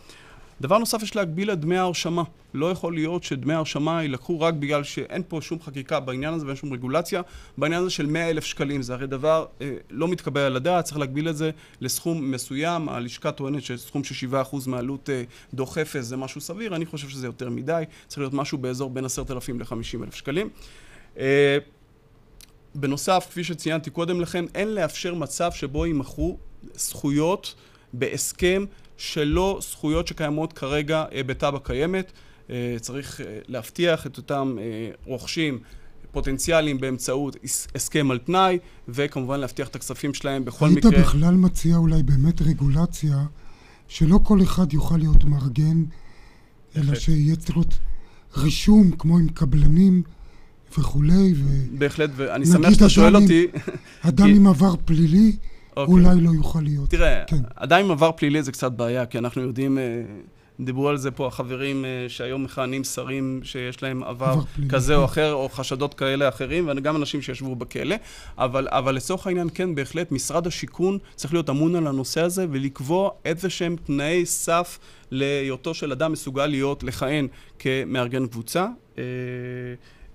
דבר נוסף, יש להגביל את דמי ההרשמה. לא יכול להיות שדמי ההרשמה יילקחו רק בגלל שאין פה שום חקיקה בעניין הזה ואין שום רגולציה. בעניין הזה של 100 אלף שקלים, זה הרי דבר אה, לא מתקבל על הדעת, צריך להגביל את זה לסכום מסוים. הלשכה טוענת שסכום של 7% מעלות אה, דוח אפס זה משהו סביר, אני חושב שזה יותר מדי, צריך להיות משהו באזור בין 10,000 ל-50 אלף שקלים. אה, בנוסף, כפי שציינתי קודם לכן, אין לאפשר מצב שבו יימכרו זכויות בהסכם שלא זכויות שקיימות כרגע אה, בתב"ע קיימת. אה, צריך אה, להבטיח את אותם רוכשים פוטנציאליים באמצעות הסכם על תנאי, וכמובן להבטיח את הכספים שלהם בכל היית מקרה. היית בכלל מציע אולי באמת רגולציה שלא כל אחד יוכל להיות מארגן, אלא שיהיה צריך להיות רישום כמו עם קבלנים. וכולי, ו... בהחלט, ואני שמח שאתה שואל אותי. אדם עם עבר פלילי, אוקיי. אולי לא יוכל להיות. תראה, כן. אדם עם עבר פלילי זה קצת בעיה, כי אנחנו יודעים, אה, דיברו על זה פה החברים אה, שהיום מכהנים שרים שיש להם עבר, עבר כזה או כן. אחר, או חשדות כאלה אחרים, וגם אנשים שישבו בכלא. אבל, אבל לצורך העניין, כן, בהחלט, משרד השיכון צריך להיות אמון על הנושא הזה ולקבוע איזה שהם תנאי סף להיותו של אדם מסוגל להיות, לכהן כמארגן קבוצה.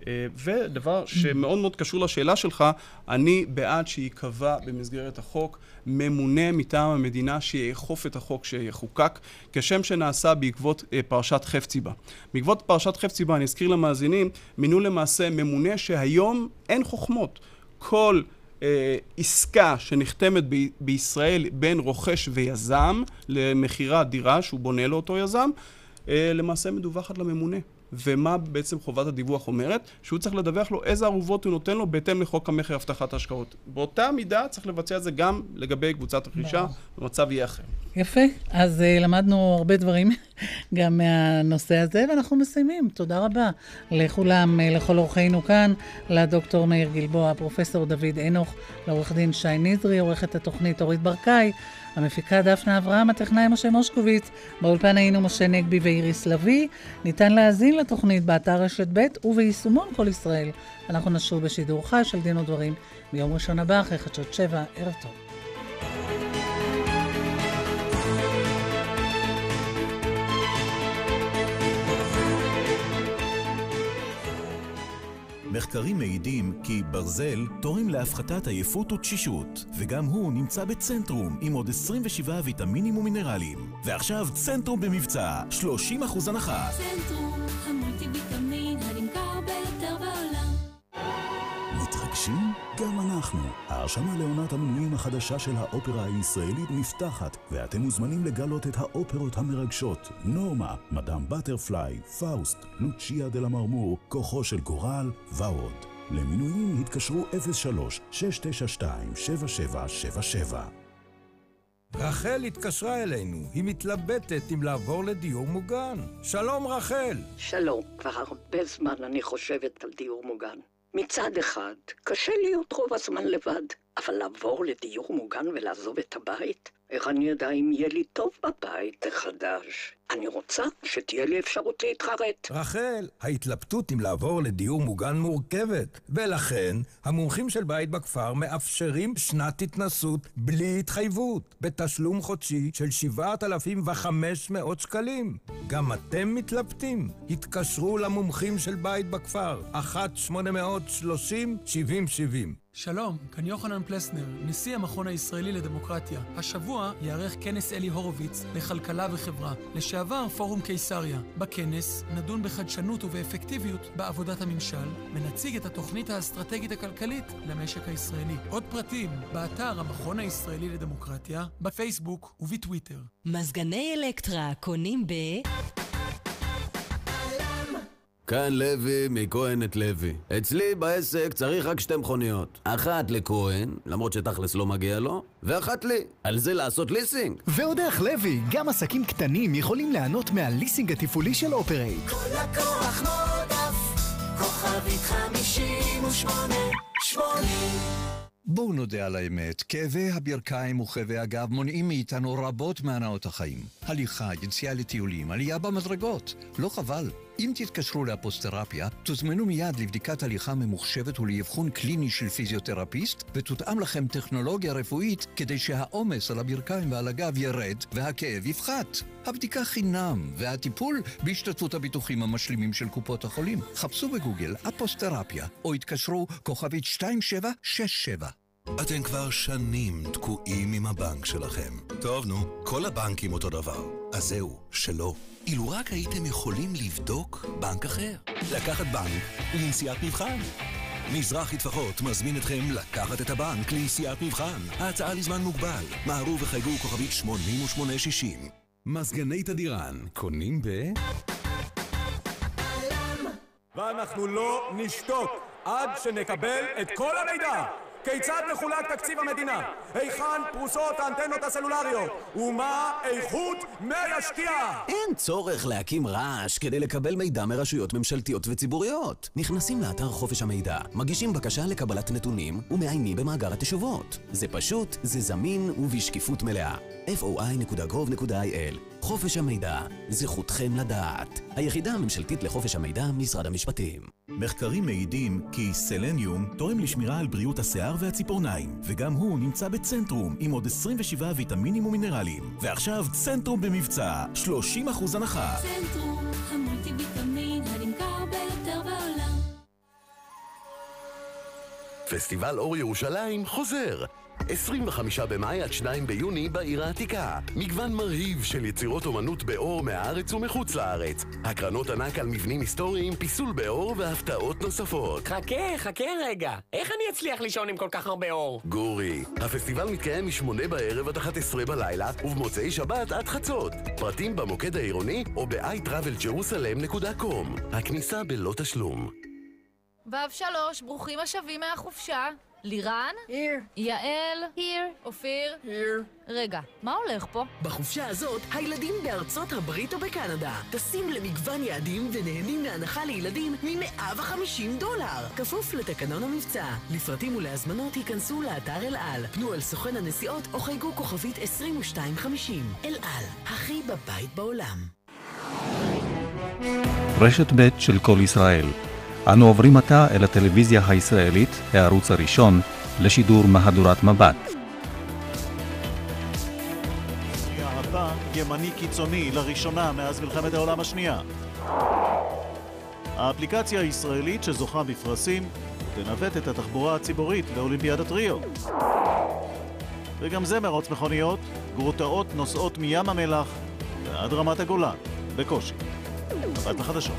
אה, ודבר שמאוד מאוד קשור לשאלה שלך, אני בעד שייקבע במסגרת החוק ממונה מטעם המדינה שיאכוף את החוק שיחוקק, כשם שנעשה בעקבות אה, פרשת חפציבה. בעקבות פרשת חפציבה, אני אזכיר למאזינים, מינו למעשה ממונה שהיום אין חוכמות. כל אה, עסקה שנחתמת ב- בישראל בין רוכש ויזם למכירת דירה שהוא בונה לאותו יזם, אה, למעשה מדווחת לממונה. ומה בעצם חובת הדיווח אומרת? שהוא צריך לדווח לו איזה ערובות הוא נותן לו בהתאם לחוק המכר הבטחת ההשקעות. באותה מידה צריך לבצע את זה גם לגבי קבוצת רכישה, במצב יהיה אחר. יפה, אז uh, למדנו הרבה דברים גם מהנושא הזה, ואנחנו מסיימים. תודה רבה לכולם, uh, לכל אורחינו כאן, לדוקטור מאיר גלבוע, פרופסור דוד אנוך, לעורך דין שי נזרי, עורכת התוכנית אורית ברקאי, המפיקה דפנה אברהם, הטכנאי משה מושקוביץ, באולפן היינו משה נגבי ואיריס לביא. ניתן להאזין לתוכנית באתר רשת ב' וביישומון כל ישראל. אנחנו נשוב בשידור חי של דין ודברים ביום ראשון הבא אחרי חדשות שבע. ערב טוב. מחקרים מעידים כי ברזל תורם להפחתת עייפות ותשישות, וגם הוא נמצא בצנטרום עם עוד 27 ויטמינים ומינרלים. ועכשיו צנטרום במבצע, 30% הנחה. צנטרום, המולטי מתרגשים? גם אנחנו. ההרשמה לעונת המנויים החדשה של האופרה הישראלית נפתחת, ואתם מוזמנים לגלות את האופרות המרגשות, נורמה, מדאם בטרפליי, פאוסט, לוצ'יה די למרמור, כוחו של גורל, ועוד. למינויים התקשרו 03-692-7777. רחל התקשרה אלינו, היא מתלבטת אם לעבור לדיור מוגן. שלום רחל! שלום, כבר הרבה זמן אני חושבת על דיור מוגן. מצד אחד, קשה להיות רוב הזמן לבד, אבל לעבור לדיור מוגן ולעזוב את הבית? איך אני אדע אם יהיה לי טוב בבית החדש? אני רוצה שתהיה לי אפשרות להתחרט. רחל, ההתלבטות אם לעבור לדיור מוגן מורכבת, ולכן המומחים של בית בכפר מאפשרים שנת התנסות בלי התחייבות, בתשלום חודשי של 7,500 שקלים. גם אתם מתלבטים? התקשרו למומחים של בית בכפר, 1-830-7070. שלום, כאן יוחנן פלסנר, נשיא המכון הישראלי לדמוקרטיה. השבוע ייערך כנס אלי הורוביץ לכלכלה וחברה, לשעבר פורום קיסריה. בכנס נדון בחדשנות ובאפקטיביות בעבודת הממשל, ונציג את התוכנית האסטרטגית הכלכלית למשק הישראלי. עוד פרטים, באתר המכון הישראלי לדמוקרטיה, בפייסבוק ובטוויטר. מזגני אלקטרה קונים ב... כאן לוי מכהן את לוי. אצלי בעסק צריך רק שתי מכוניות. אחת לכהן, למרות שתכלס לא מגיע לו, ואחת לי. על זה לעשות ליסינג. ועוד איך לוי, גם עסקים קטנים יכולים ליהנות מהליסינג התפעולי של אופרייט. כל לקוח מועדף, כוכבית חמישים ושמונה, שמונים. בואו נודה על האמת, כאבי הברכיים וכאבי הגב מונעים מאיתנו רבות מהנאות החיים. הליכה, יציאה לטיולים, עלייה במדרגות. לא חבל. אם תתקשרו לאפוסטרפיה, תוזמנו מיד לבדיקת הליכה ממוחשבת ולאבחון קליני של פיזיותרפיסט, ותותאם לכם טכנולוגיה רפואית כדי שהעומס על הברכיים ועל הגב ירד והכאב יפחת. הבדיקה חינם, והטיפול בהשתתפות הביטוחים המשלימים של קופות החולים. חפשו בגוגל אפוסטרפיה, או התקשרו כוכבית 2767. אתם כבר שנים תקועים עם הבנק שלכם. טוב, נו, כל הבנקים אותו דבר. אז זהו, שלא. אילו רק הייתם יכולים לבדוק בנק אחר. לקחת בנק לנסיעת מבחן. מזרחי טפחות מזמין אתכם לקחת את הבנק לנסיעת מבחן. ההצעה לזמן מוגבל. מהרו וחייגו כוכבית 8860. מזגני תדירן, קונים ב... ואנחנו לא נשתוק עד שנקבל את כל המידע כיצד מחולק תקציב המדינה? היכן פרוסות האנטנות הסלולריות? ומה איכות מי השתייה? אין צורך להקים רעש כדי לקבל מידע מרשויות ממשלתיות וציבוריות. נכנסים לאתר חופש המידע, מגישים בקשה לקבלת נתונים ומעיינים במאגר התשובות. זה פשוט, זה זמין ובשקיפות מלאה. foi.gov.il חופש המידע, זכותכם לדעת. היחידה הממשלתית לחופש המידע, משרד המשפטים. מחקרים מעידים כי סלניום תורם לשמירה על בריאות השיער והציפורניים, וגם הוא נמצא בצנטרום עם עוד 27 ויטמינים ומינרלים. ועכשיו צנטרום במבצע, 30% הנחה. צנטרום, המולטי ויטמין הנמכר ביותר בעולם. פסטיבל אור ירושלים חוזר. 25 במאי עד 2 ביוני בעיר העתיקה. מגוון מרהיב של יצירות אומנות באור מהארץ ומחוץ לארץ. הקרנות ענק על מבנים היסטוריים, פיסול באור והפתעות נוספות. חכה, חכה רגע. איך אני אצליח לישון עם כל כך הרבה אור? גורי, הפסטיבל מתקיים מ-8 בערב עד 11 בלילה, ובמוצאי שבת עד חצות. פרטים במוקד העירוני או ב-iTravelJerusalem.com. הכניסה בלא תשלום. ו' שלוש, ברוכים השבים מהחופשה. לירן? Here. יעל? Here. אופיר? Here. רגע, מה הולך פה? בחופשה הזאת, הילדים בארצות הברית או בקנדה טסים למגוון יעדים ונהנים מהנחה לילדים מ-150 דולר, כפוף לתקנון המבצע. לפרטים ולהזמנות היכנסו לאתר אל על, פנו אל סוכן הנסיעות או חייגו כוכבית 2250. אל על, הכי בבית בעולם. רשת ב' של כל ישראל. אנו עוברים עתה אל הטלוויזיה הישראלית, הערוץ הראשון, לשידור מהדורת מבט. ימני קיצוני לראשונה מאז מלחמת העולם השנייה. האפליקציה הישראלית שזוכה בפרסים תנווט את התחבורה הציבורית באולימפיאדת ריו. וגם זה מרוץ מכוניות, גרוטאות נוסעות מים המלח ועד רמת הגולן, בקושי. מבט לחדשות.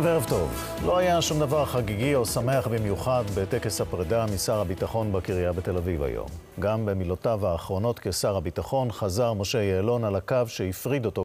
שלום וערב טוב. לא היה שום דבר חגיגי או שמח במיוחד בטקס הפרידה משר הביטחון בקריה בתל אביב היום. גם במילותיו האחרונות כשר הביטחון חזר משה יעלון על הקו שהפריד אותו